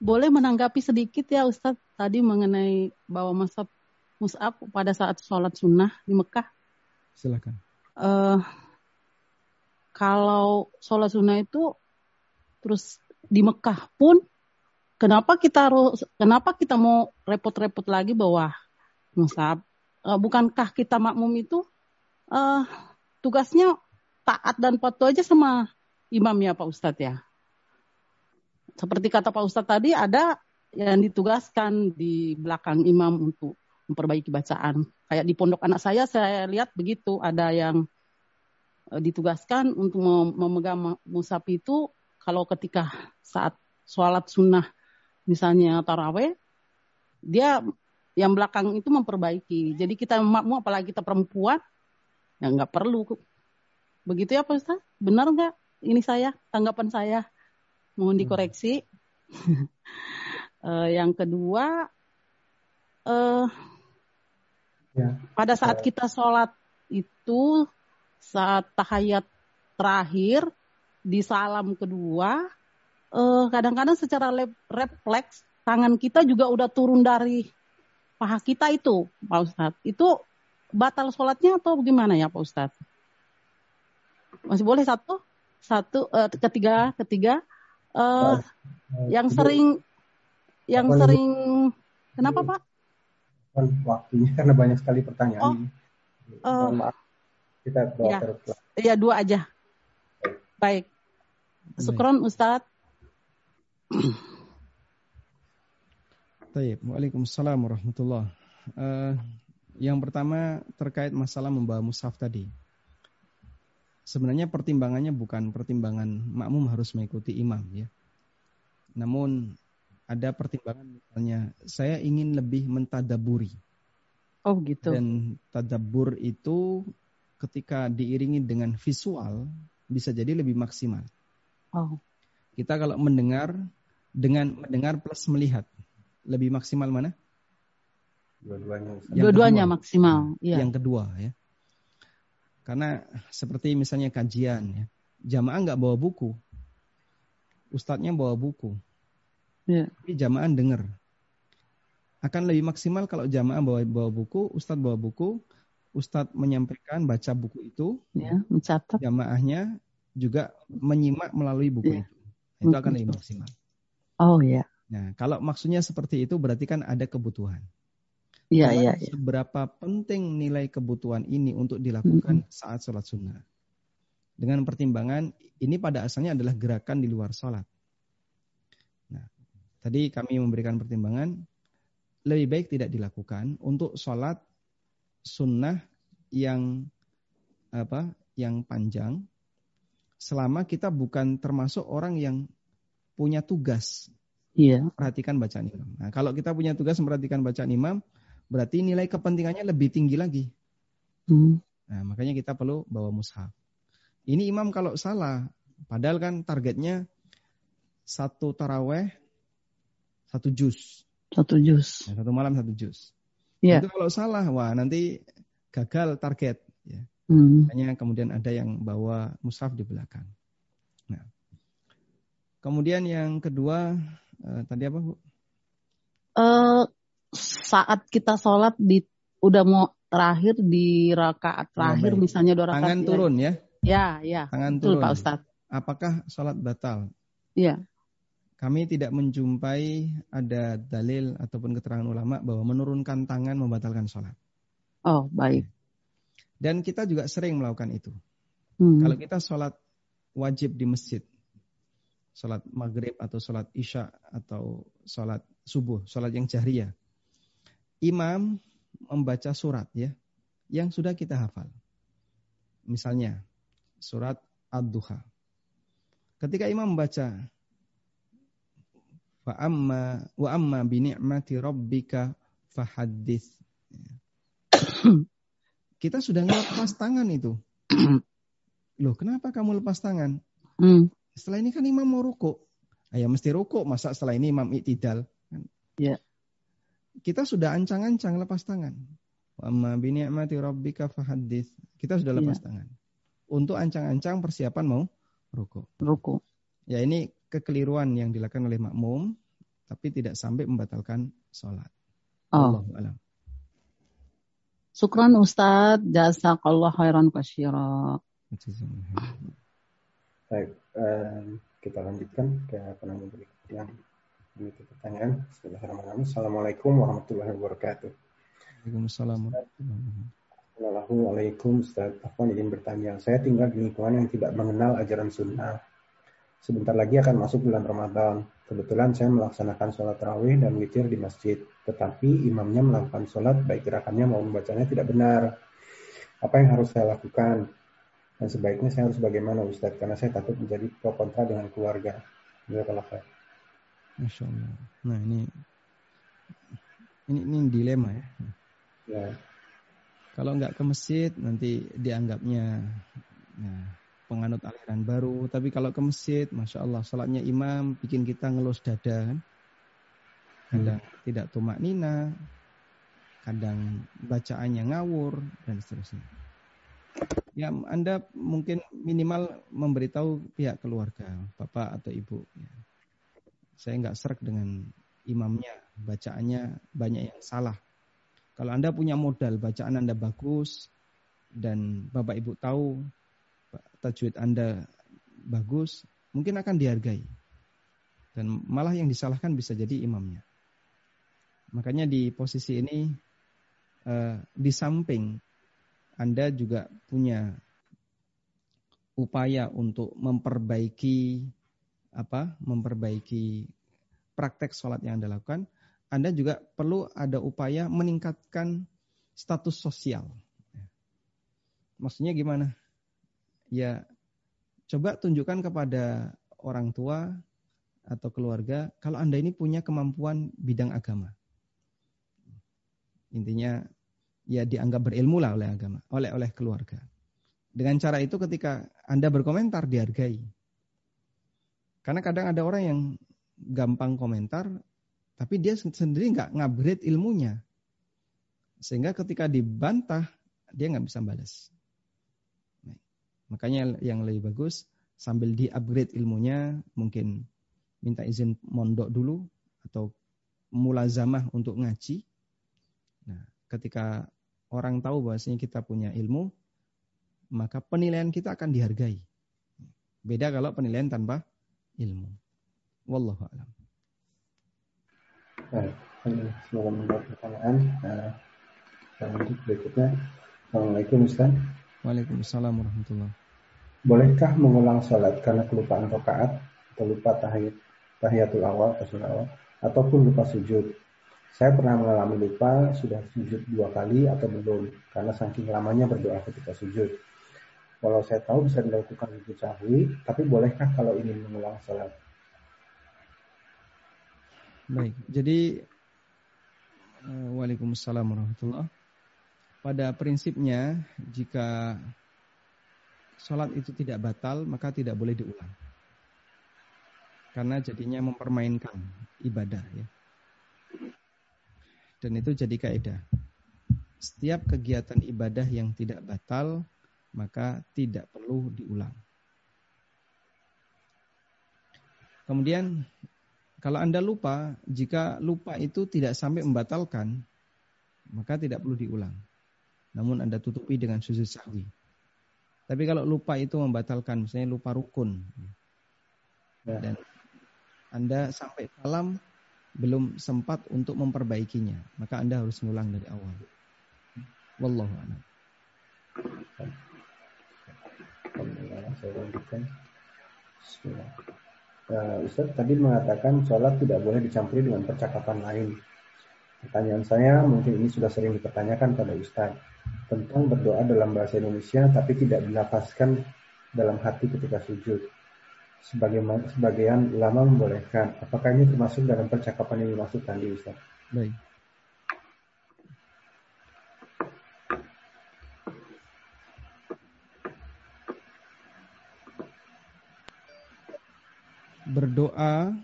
boleh menanggapi sedikit ya Ustadz tadi mengenai bahwa masa mus'ab pada saat sholat sunnah di Mekah? Silakan. Uh, kalau sholat sunnah itu terus di Mekah pun kenapa kita harus kenapa kita mau repot-repot lagi bahwa musab uh, bukankah kita makmum itu uh, tugasnya taat dan patuh aja sama imam ya Pak Ustadz ya seperti kata Pak Ustadz tadi ada yang ditugaskan di belakang imam untuk memperbaiki bacaan. Kayak di pondok anak saya saya lihat begitu ada yang uh, ditugaskan untuk memegang musab itu kalau ketika saat sholat sunnah misalnya taraweh dia yang belakang itu memperbaiki. Jadi kita makmum apalagi kita perempuan ya nggak perlu Begitu ya Pak Ustaz? Benar nggak ini saya, tanggapan saya? Mohon dikoreksi. uh, yang kedua, uh, ya. pada saat kita sholat itu, saat tahayat terakhir, di salam kedua, kadang kadang-kadang secara refleks, tangan kita juga udah turun dari paha kita itu, Pak Ustadz. Itu batal sholatnya atau bagaimana ya Pak Ustadz? Masih boleh satu? Satu, uh, ketiga, ketiga. Uh, yang sering, yang sering, kenapa Pak? Waktunya karena banyak sekali pertanyaan. Oh, uh, maaf, kita dua ya, ya dua aja. Baik. Syukron Ustadz. Taib. Waalaikumsalam warahmatullah. Uh, yang pertama terkait masalah membawa mushaf tadi. Sebenarnya pertimbangannya bukan pertimbangan makmum harus mengikuti imam ya. Namun ada pertimbangan misalnya saya ingin lebih mentadaburi. Oh gitu. Dan tadabur itu ketika diiringi dengan visual bisa jadi lebih maksimal. Oh. Kita kalau mendengar dengan mendengar plus melihat lebih maksimal mana? Dua-duanya. Dua-duanya maksimal. Ya. Yang kedua ya. Karena seperti misalnya kajian ya, jamaah nggak bawa buku, ustadznya bawa buku, ya. tapi jamaah dengar. Akan lebih maksimal kalau jamaah bawa bawa buku, ustadz bawa buku, ustadz menyampaikan baca buku itu, ya, mencatat. Jamaahnya juga menyimak melalui buku ya. itu. Itu akan lebih maksimal. Oh ya. Nah, kalau maksudnya seperti itu berarti kan ada kebutuhan. Iya, iya. Ya. Seberapa penting nilai kebutuhan ini untuk dilakukan -hmm. saat sholat sunnah. Dengan pertimbangan ini pada asalnya adalah gerakan di luar sholat. Nah, tadi kami memberikan pertimbangan lebih baik tidak dilakukan untuk sholat sunnah yang apa yang panjang selama kita bukan termasuk orang yang punya tugas iya. perhatikan bacaan imam. Nah, kalau kita punya tugas memperhatikan bacaan imam, berarti nilai kepentingannya lebih tinggi lagi. Hmm. Nah, makanya kita perlu bawa mushaf. Ini imam kalau salah, padahal kan targetnya satu taraweh, satu juz. Satu juz. Nah, satu malam satu juz. Yeah. Itu kalau salah, wah nanti gagal target. Ya. Hmm. Hanya kemudian ada yang bawa mushaf di belakang. Nah, kemudian yang kedua uh, tadi apa bu? Uh, saat kita sholat di udah mau terakhir di rakaat terakhir ya, misalnya dua rakaat. Tangan ya. turun ya? Ya, ya. Tangan Betul, turun. Pak Ustadz. Apakah sholat batal? Iya. Kami tidak menjumpai ada dalil ataupun keterangan ulama bahwa menurunkan tangan membatalkan sholat. Oh, baik. Dan kita juga sering melakukan itu. Hmm. Kalau kita sholat wajib di masjid, sholat maghrib atau sholat isya atau sholat subuh, sholat yang jahriyah, imam membaca surat ya, yang sudah kita hafal. Misalnya surat ad-duha. Ketika imam membaca wa amma wa amma bi ni'mati rabbika fahaddits kita sudah ngelepas tangan itu. Loh, kenapa kamu lepas tangan? Hmm. Setelah ini kan imam mau ruko. Ah, ya mesti ruko, masa setelah ini imam iktidal? Ya. Kita sudah ancang-ancang lepas tangan. Amma bini'mati rabbika fahadith. Kita sudah lepas ya. tangan. Untuk ancang-ancang persiapan mau ruko. Ruko. Ya ini kekeliruan yang dilakukan oleh makmum, tapi tidak sampai membatalkan sholat. Oh. Allah Syukran Ustadz, jazakallah khairan kasyira. Baik, eh, kita lanjutkan ke penanya berikut yang memiliki pertanyaan. Bismillahirrahmanirrahim. Assalamualaikum warahmatullahi wabarakatuh. Waalaikumsalam. Assalamualaikum Ustaz. Aku ingin bertanya. Saya tinggal di lingkungan yang tidak mengenal ajaran sunnah. Sebentar lagi akan masuk bulan Ramadan. Kebetulan saya melaksanakan sholat rawih dan witir di masjid, tetapi imamnya melakukan sholat baik gerakannya maupun bacanya tidak benar. Apa yang harus saya lakukan? Dan sebaiknya saya harus bagaimana Ustaz? Karena saya takut menjadi pro kontra dengan keluarga. Ya kalau saya. Masya Allah. Nah ini ini, ini dilema ya. Ya. Kalau nggak ke masjid nanti dianggapnya Nah, penganut aliran baru. Tapi kalau ke masjid, masya Allah, sholatnya imam bikin kita ngelus dada kan. Kadang hmm. tidak tumak nina, kadang bacaannya ngawur dan seterusnya. Ya, Anda mungkin minimal memberitahu pihak keluarga, bapak atau ibu. Ya. Saya nggak serak dengan imamnya, bacaannya banyak yang salah. Kalau Anda punya modal, bacaan Anda bagus, dan bapak ibu tahu tajwid Anda bagus, mungkin akan dihargai. Dan malah yang disalahkan bisa jadi imamnya. Makanya di posisi ini, eh, di samping Anda juga punya upaya untuk memperbaiki apa memperbaiki praktek sholat yang Anda lakukan, Anda juga perlu ada upaya meningkatkan status sosial. Maksudnya gimana? Ya, coba tunjukkan kepada orang tua atau keluarga kalau Anda ini punya kemampuan bidang agama. Intinya ya dianggap berilmu lah oleh agama, oleh oleh keluarga. Dengan cara itu ketika Anda berkomentar dihargai. Karena kadang ada orang yang gampang komentar, tapi dia sendiri nggak ngupgrade ilmunya. Sehingga ketika dibantah, dia nggak bisa balas. Makanya yang lebih bagus sambil di-upgrade ilmunya mungkin minta izin mondok dulu atau mulazamah untuk ngaji. Nah, ketika orang tahu bahwasanya kita punya ilmu, maka penilaian kita akan dihargai. Beda kalau penilaian tanpa ilmu. Wallahu a'lam. Baik, semoga menjawab pertanyaan. Nah, lanjut berikutnya. Assalamualaikum Ustaz. Waalaikumsalam warahmatullahi Bolehkah mengulang sholat karena kelupaan rakaat atau lupa tahiyat, tahiyatul awal atau awal ataupun lupa sujud? Saya pernah mengalami lupa sudah sujud dua kali atau belum karena saking lamanya berdoa ketika sujud. Walau saya tahu bisa dilakukan sujud sahwi, tapi bolehkah kalau ingin mengulang sholat? Baik, jadi eh, Waalaikumsalam warahmatullahi pada prinsipnya jika sholat itu tidak batal maka tidak boleh diulang. Karena jadinya mempermainkan ibadah ya. Dan itu jadi kaidah. Setiap kegiatan ibadah yang tidak batal maka tidak perlu diulang. Kemudian kalau Anda lupa, jika lupa itu tidak sampai membatalkan, maka tidak perlu diulang namun Anda tutupi dengan sujud sahwi. Tapi kalau lupa itu membatalkan, misalnya lupa rukun. Ya. Dan Anda sampai salam belum sempat untuk memperbaikinya, maka Anda harus ngulang dari awal. Wallahu a'lam. Uh, Ustaz tadi mengatakan sholat tidak boleh dicampuri dengan percakapan lain. Pertanyaan saya mungkin ini sudah sering dipertanyakan pada Ustaz tentang berdoa dalam bahasa Indonesia tapi tidak dilapaskan dalam hati ketika sujud. Sebagian, sebagian ulama membolehkan. Apakah ini termasuk dalam percakapan yang dimaksud tadi Ustaz? Baik. Berdoa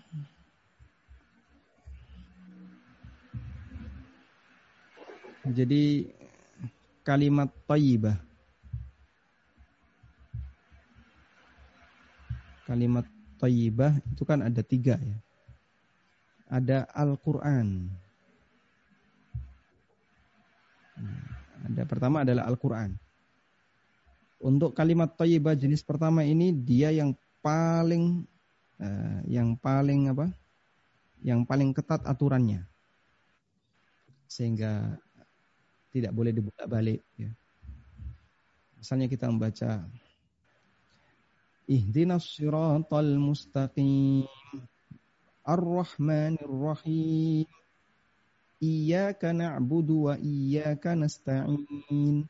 Jadi kalimat tayyibah. Kalimat tayyibah itu kan ada tiga ya. Ada Al-Quran. Ada pertama adalah Al-Quran. Untuk kalimat tayyibah jenis pertama ini dia yang paling uh, yang paling apa? Yang paling ketat aturannya. Sehingga tidak boleh dibuka balik ya. Misalnya kita membaca Ihdinas siratal mustaqim Ar-Rahmanir Rahim Iyyaka na'budu wa iyyaka nasta'in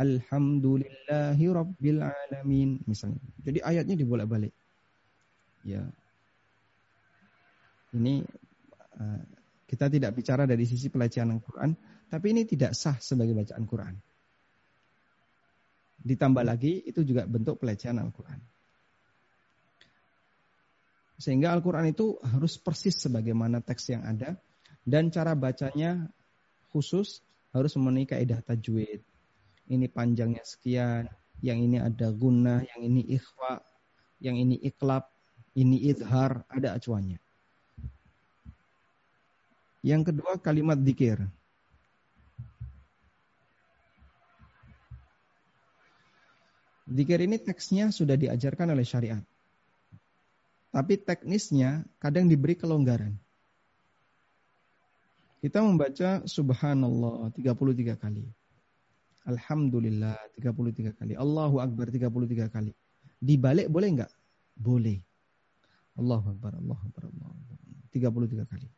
Alhamdulillahi Rabbil Alamin misalnya. Jadi ayatnya dibolak-balik. Ya. Ini uh, kita tidak bicara dari sisi pelajaran Al-Quran, tapi ini tidak sah sebagai bacaan Quran. ditambah lagi itu juga bentuk pelecehan Al-Quran. Sehingga Al-Quran itu harus persis sebagaimana teks yang ada dan cara bacanya khusus harus memenuhi kaidah tajwid. Ini panjangnya sekian, yang ini ada guna, yang ini ikhfa, yang ini iklab, ini idhar, ada acuannya. Yang kedua kalimat dikir. Dikir ini teksnya sudah diajarkan oleh syariat. Tapi teknisnya kadang diberi kelonggaran. Kita membaca subhanallah 33 kali. Alhamdulillah 33 kali. Allahu Akbar 33 kali. Dibalik boleh enggak? Boleh. Allahu Akbar, Allahu Akbar, Allahu Akbar. 33 kali.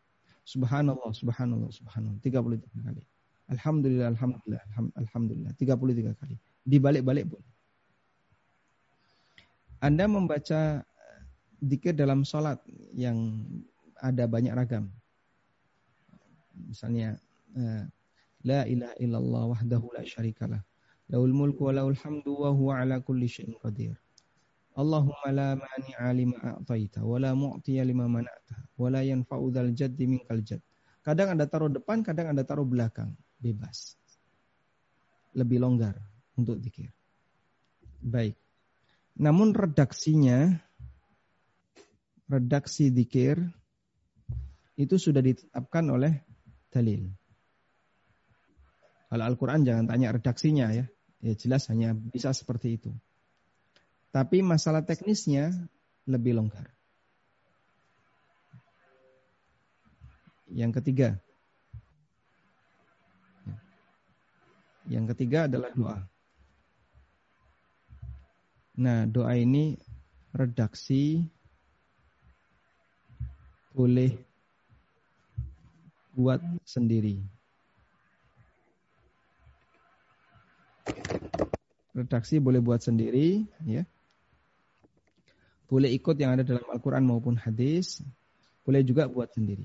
Subhanallah, subhanallah, subhanallah. 33 kali. Alhamdulillah, alhamdulillah, alhamdulillah. 33 kali. Dibalik-balik boleh. Anda membaca dikir dalam sholat yang ada banyak ragam. Misalnya, eh, La ilaha illallah wahdahu la syarikalah. Lahul mulku wa lahul hamdu wa huwa ala kulli syai'in qadir. Allahumma la mani'a lima a'taita wa la mu'tiya lima mana'ta wa la yanfa'u dzal jaddi minkal jadd. Kadang Anda taruh depan, kadang Anda taruh belakang. Bebas. Lebih longgar untuk dikir. Baik. Namun redaksinya, redaksi dikir, itu sudah ditetapkan oleh dalil. Kalau Al-Quran jangan tanya redaksinya ya. Ya jelas hanya bisa seperti itu. Tapi masalah teknisnya lebih longgar. Yang ketiga. Yang ketiga adalah doa. Nah, doa ini redaksi boleh buat sendiri. redaksi boleh buat sendiri, ya. Boleh ikut yang ada dalam Al-Quran maupun hadis. Boleh juga buat sendiri.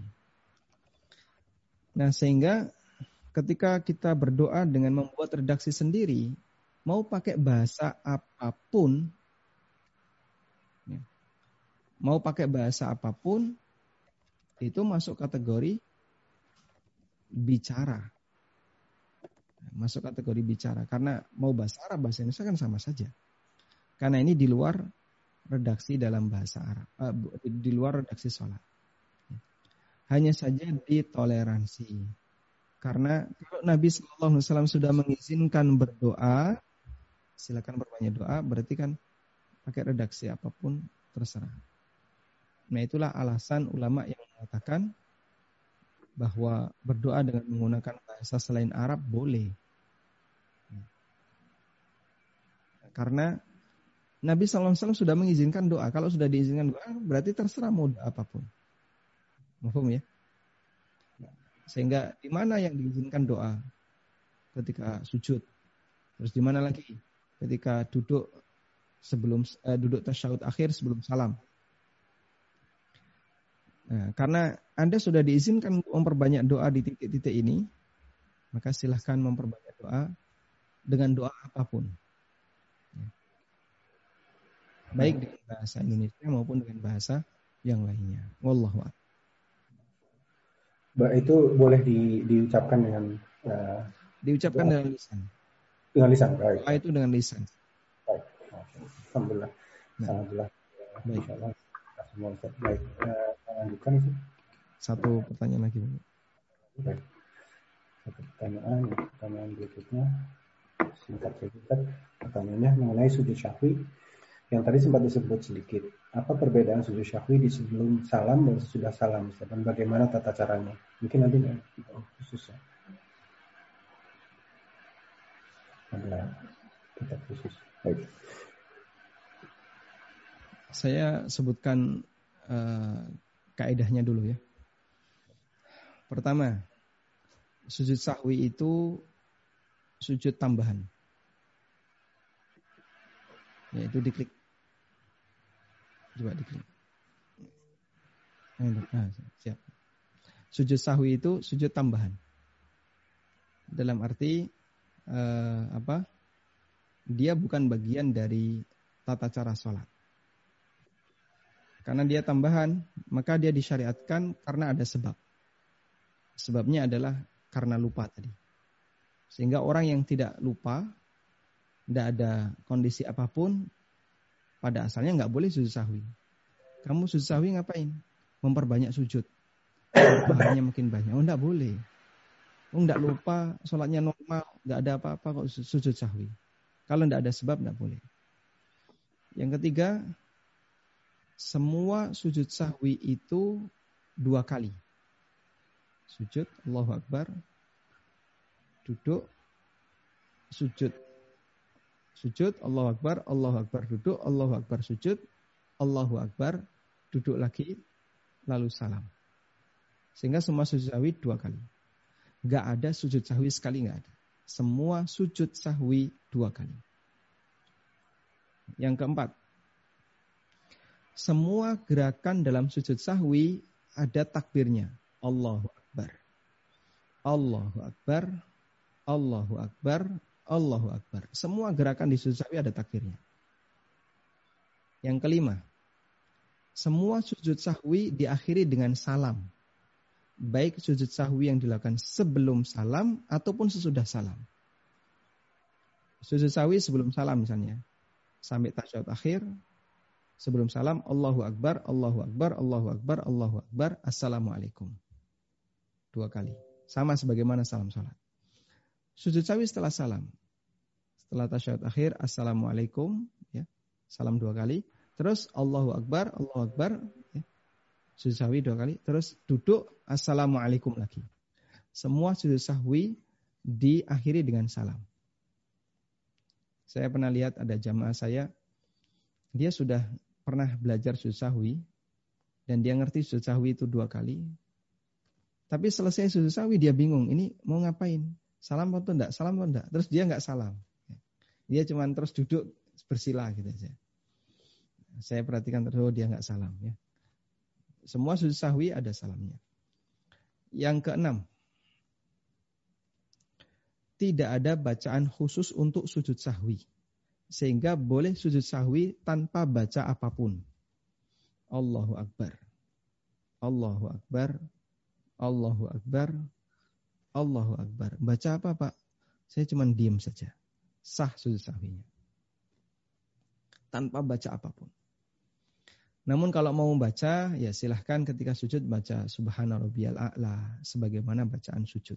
Nah, sehingga ketika kita berdoa dengan membuat redaksi sendiri, mau pakai bahasa apa pun, ya, mau pakai bahasa apa pun, itu masuk kategori bicara masuk kategori bicara karena mau bahasa Arab bahasa Indonesia kan sama saja. Karena ini di luar redaksi dalam bahasa Arab, uh, di luar redaksi sholat. Hanya saja ditoleransi. Karena kalau Nabi SAW sudah mengizinkan berdoa, silakan berbanyak doa, berarti kan pakai redaksi apa pun terserah. Nah itulah alasan ulama yang mengatakan bahwa berdoa dengan menggunakan bahasa selain Arab boleh. Karena Nabi SAW sudah mengizinkan doa. Kalau sudah diizinkan doa, berarti terserah mau doa apa pun. Mahfum ya? Sehingga di mana yang diizinkan doa? Ketika sujud. Terus di mana lagi? Ketika duduk sebelum eh, duduk tasyahud akhir sebelum salam. Nah, karena Anda sudah diizinkan memperbanyak doa di titik-titik ini, maka silahkan memperbanyak doa dengan doa apa pun. Ya. Baik dengan bahasa Indonesia maupun dengan bahasa yang lainnya. Wallahu Mbak itu boleh di, diucapkan dengan uh, diucapkan doa. dengan lisan. Dengan lisan, baik. Doa itu dengan lisan. Baik. Alhamdulillah. Nah. Alhamdulillah. Baik. Semua baik. Uh, lanjutkan itu. Satu pertanyaan lagi. Baik. Satu pertanyaan, pertanyaan berikutnya singkat saja. Pertanyaannya mengenai sujud syahwi yang tadi sempat disebut sedikit. Apa perbedaan sujud syahwi di sebelum salam dan sesudah salam? Dan bagaimana tata caranya? Mungkin nanti kita khusus ya. Kita khusus. Baik. Saya sebutkan uh, kaedahnya dulu ya. Pertama, sujud sahwi itu sujud tambahan. Yaitu diklik. Coba diklik. Nah, siap. Sujud sahwi itu sujud tambahan. Dalam arti uh, apa? dia bukan bagian dari tata cara sholat. Karena dia tambahan, maka dia disyariatkan karena ada sebab. Sebabnya adalah karena lupa tadi. Sehingga orang yang tidak lupa, tidak ada kondisi apa pun, pada asalnya nggak boleh sujud sahwi. Kamu sujud sahwi ngapain? Memperbanyak sujud. Pahalanya makin banyak. Oh, enggak boleh. Oh, enggak lupa, sholatnya normal, enggak ada apa-apa kok sujud sahwi. Kalau enggak ada sebab, enggak boleh. Yang ketiga, semua sujud sahwi itu dua kali. Sujud, Allahu Akbar, duduk, sujud. Sujud, Allahu Akbar, Allahu Akbar, duduk, Allahu Akbar, sujud, Allahu Akbar, duduk lagi, lalu salam. Sehingga semua sujud sahwi dua kali. Gak ada sujud sahwi sekali, gak ada. Semua sujud sahwi dua kali. Yang keempat, semua gerakan dalam sujud sahwi ada takbirnya. Allahu Akbar. Allahu Akbar. Allahu Akbar. Allahu Akbar. Semua gerakan di sujud sahwi ada takbirnya. Yang kelima, semua sujud sahwi diakhiri dengan salam. Baik sujud sahwi yang dilakukan sebelum salam ataupun sesudah salam. Sujud sahwi sebelum salam misalnya. Sampai tasyahud akhir, Sebelum salam, Allahu Akbar, Allahu Akbar, Allahu Akbar, Allahu Akbar, Assalamualaikum. Dua kali. Sama sebagaimana salam salat. Sujud sawi setelah salam. Setelah tasyahud akhir, Assalamualaikum. Ya, salam dua kali. Terus Allahu Akbar, Allahu Akbar. Ya, sujud sahwi dua kali. Terus duduk, Assalamualaikum lagi. Semua sujud sahwi diakhiri dengan salam. Saya pernah lihat ada jamaah saya, dia sudah pernah belajar sujud dan dia ngerti sujud itu dua kali. Tapi selesai sujud dia bingung, ini mau ngapain? Salam atau enggak? Salam atau enggak? Terus dia enggak salam. Dia cuma terus duduk bersila gitu aja. Saya perhatikan terus oh, dia enggak salam ya. Semua sujud ada salamnya. Yang keenam, tidak ada bacaan khusus untuk sujud sahwi sehingga boleh sujud sahwi tanpa baca apa pun. Allahu Akbar. Allahu Akbar. Allahu Akbar. Allahu Akbar. Baca apa Pak? Saya cuma diam saja. Sah sujud sahwinya. Tanpa baca apa pun. Namun kalau mau membaca, ya silahkan ketika sujud baca Subhana Rabbiyal A'la sebagaimana bacaan sujud.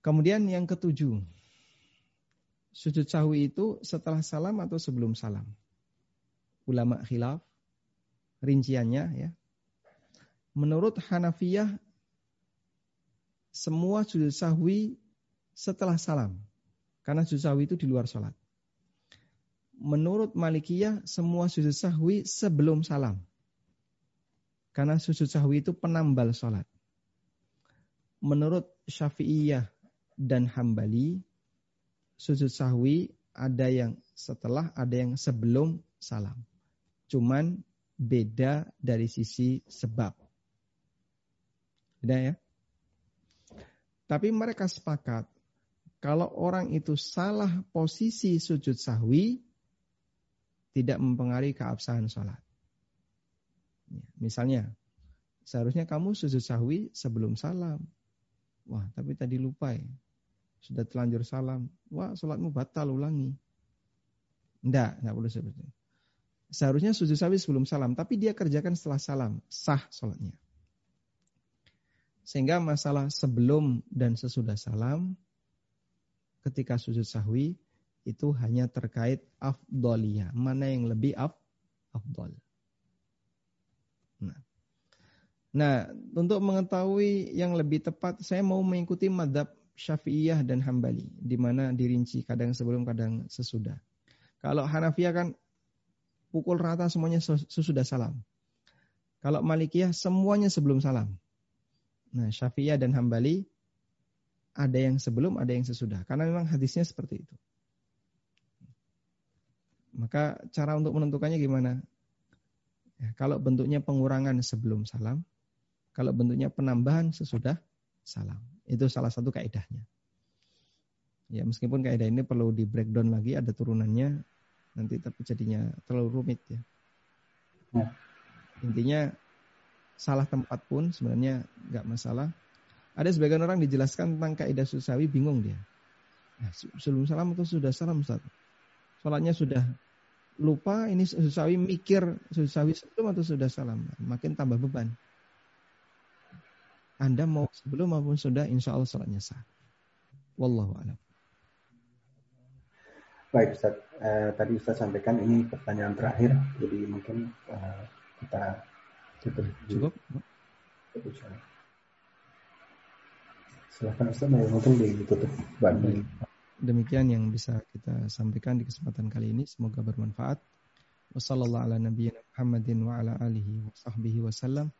Kemudian yang ketujuh, sujud sahwi itu setelah salam atau sebelum salam? Ulama khilaf rinciannya ya. Menurut Hanafiyah semua sujud sahwi setelah salam. Karena sujud sahwi itu di luar sholat. Menurut Malikiyah semua sujud sahwi sebelum salam. Karena sujud sahwi itu penambal sholat. Menurut Syafi'iyah dan Hambali sujud sahwi ada yang setelah, ada yang sebelum salam. Cuman beda dari sisi sebab. Beda ya? Tapi mereka sepakat kalau orang itu salah posisi sujud sahwi tidak mempengaruhi keabsahan sholat. Ya, misalnya, seharusnya kamu sujud sahwi sebelum salam. Wah, tapi tadi lupa ya sudah telanjur salam, wah sholatmu batal ulangi. Enggak, enggak boleh seperti itu. Seharusnya sujud sawi sebelum salam, tapi dia kerjakan setelah salam, sah sholatnya. Sehingga masalah sebelum dan sesudah salam, ketika sujud sahwi, itu hanya terkait afdoliyah. Mana yang lebih af, afdol. Nah. nah, untuk mengetahui yang lebih tepat, saya mau mengikuti madhab Syafi'iyah dan Hambali, di mana dirinci kadang sebelum kadang sesudah. Kalau Hanafiyah kan pukul rata semuanya sesudah salam. Kalau Malikiyah semuanya sebelum salam. Nah, Syafi'iyah dan Hambali ada yang sebelum, ada yang sesudah. Karena memang hadisnya seperti itu. Maka cara untuk menentukannya gimana? Ya, kalau bentuknya pengurangan sebelum salam, kalau bentuknya penambahan sesudah salam. Itu salah satu kaidahnya. Ya meskipun kaidah ini perlu di breakdown lagi ada turunannya nanti tapi jadinya terlalu rumit ya. ya. Intinya salah tempat pun sebenarnya nggak masalah. Ada sebagian orang dijelaskan tentang kaidah susawi bingung dia. Nah, sebelum salam atau sudah salam Ustaz? Sholatnya sudah lupa ini susawi mikir susawi sebelum atau sudah salam. Makin tambah beban. Anda mau sebelum maupun sudah insya Allah sholatnya sah. Wallahu a'lam. Baik Ustaz, eh, tadi Ustaz sampaikan ini pertanyaan terakhir, jadi mungkin eh, kita tutup. Cukup? Cukup. Silahkan Ustaz, mungkin ditutup. Baik. Demikian yang bisa kita sampaikan di kesempatan kali ini. Semoga bermanfaat. Wassalamualaikum warahmatullahi wabarakatuh.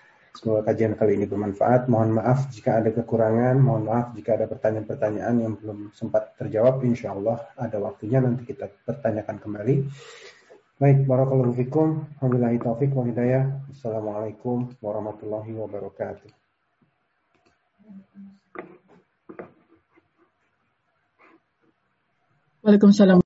Semoga kajian kali ini bermanfaat. Mohon maaf jika ada kekurangan, mohon maaf jika ada pertanyaan-pertanyaan yang belum sempat terjawab. Insya Allah ada waktunya nanti kita pertanyakan kembali. Baik, barakallahu fikum. Wabillahi taufik wa. Assalamualaikum warahmatullahi wabarakatuh. Waalaikumsalam.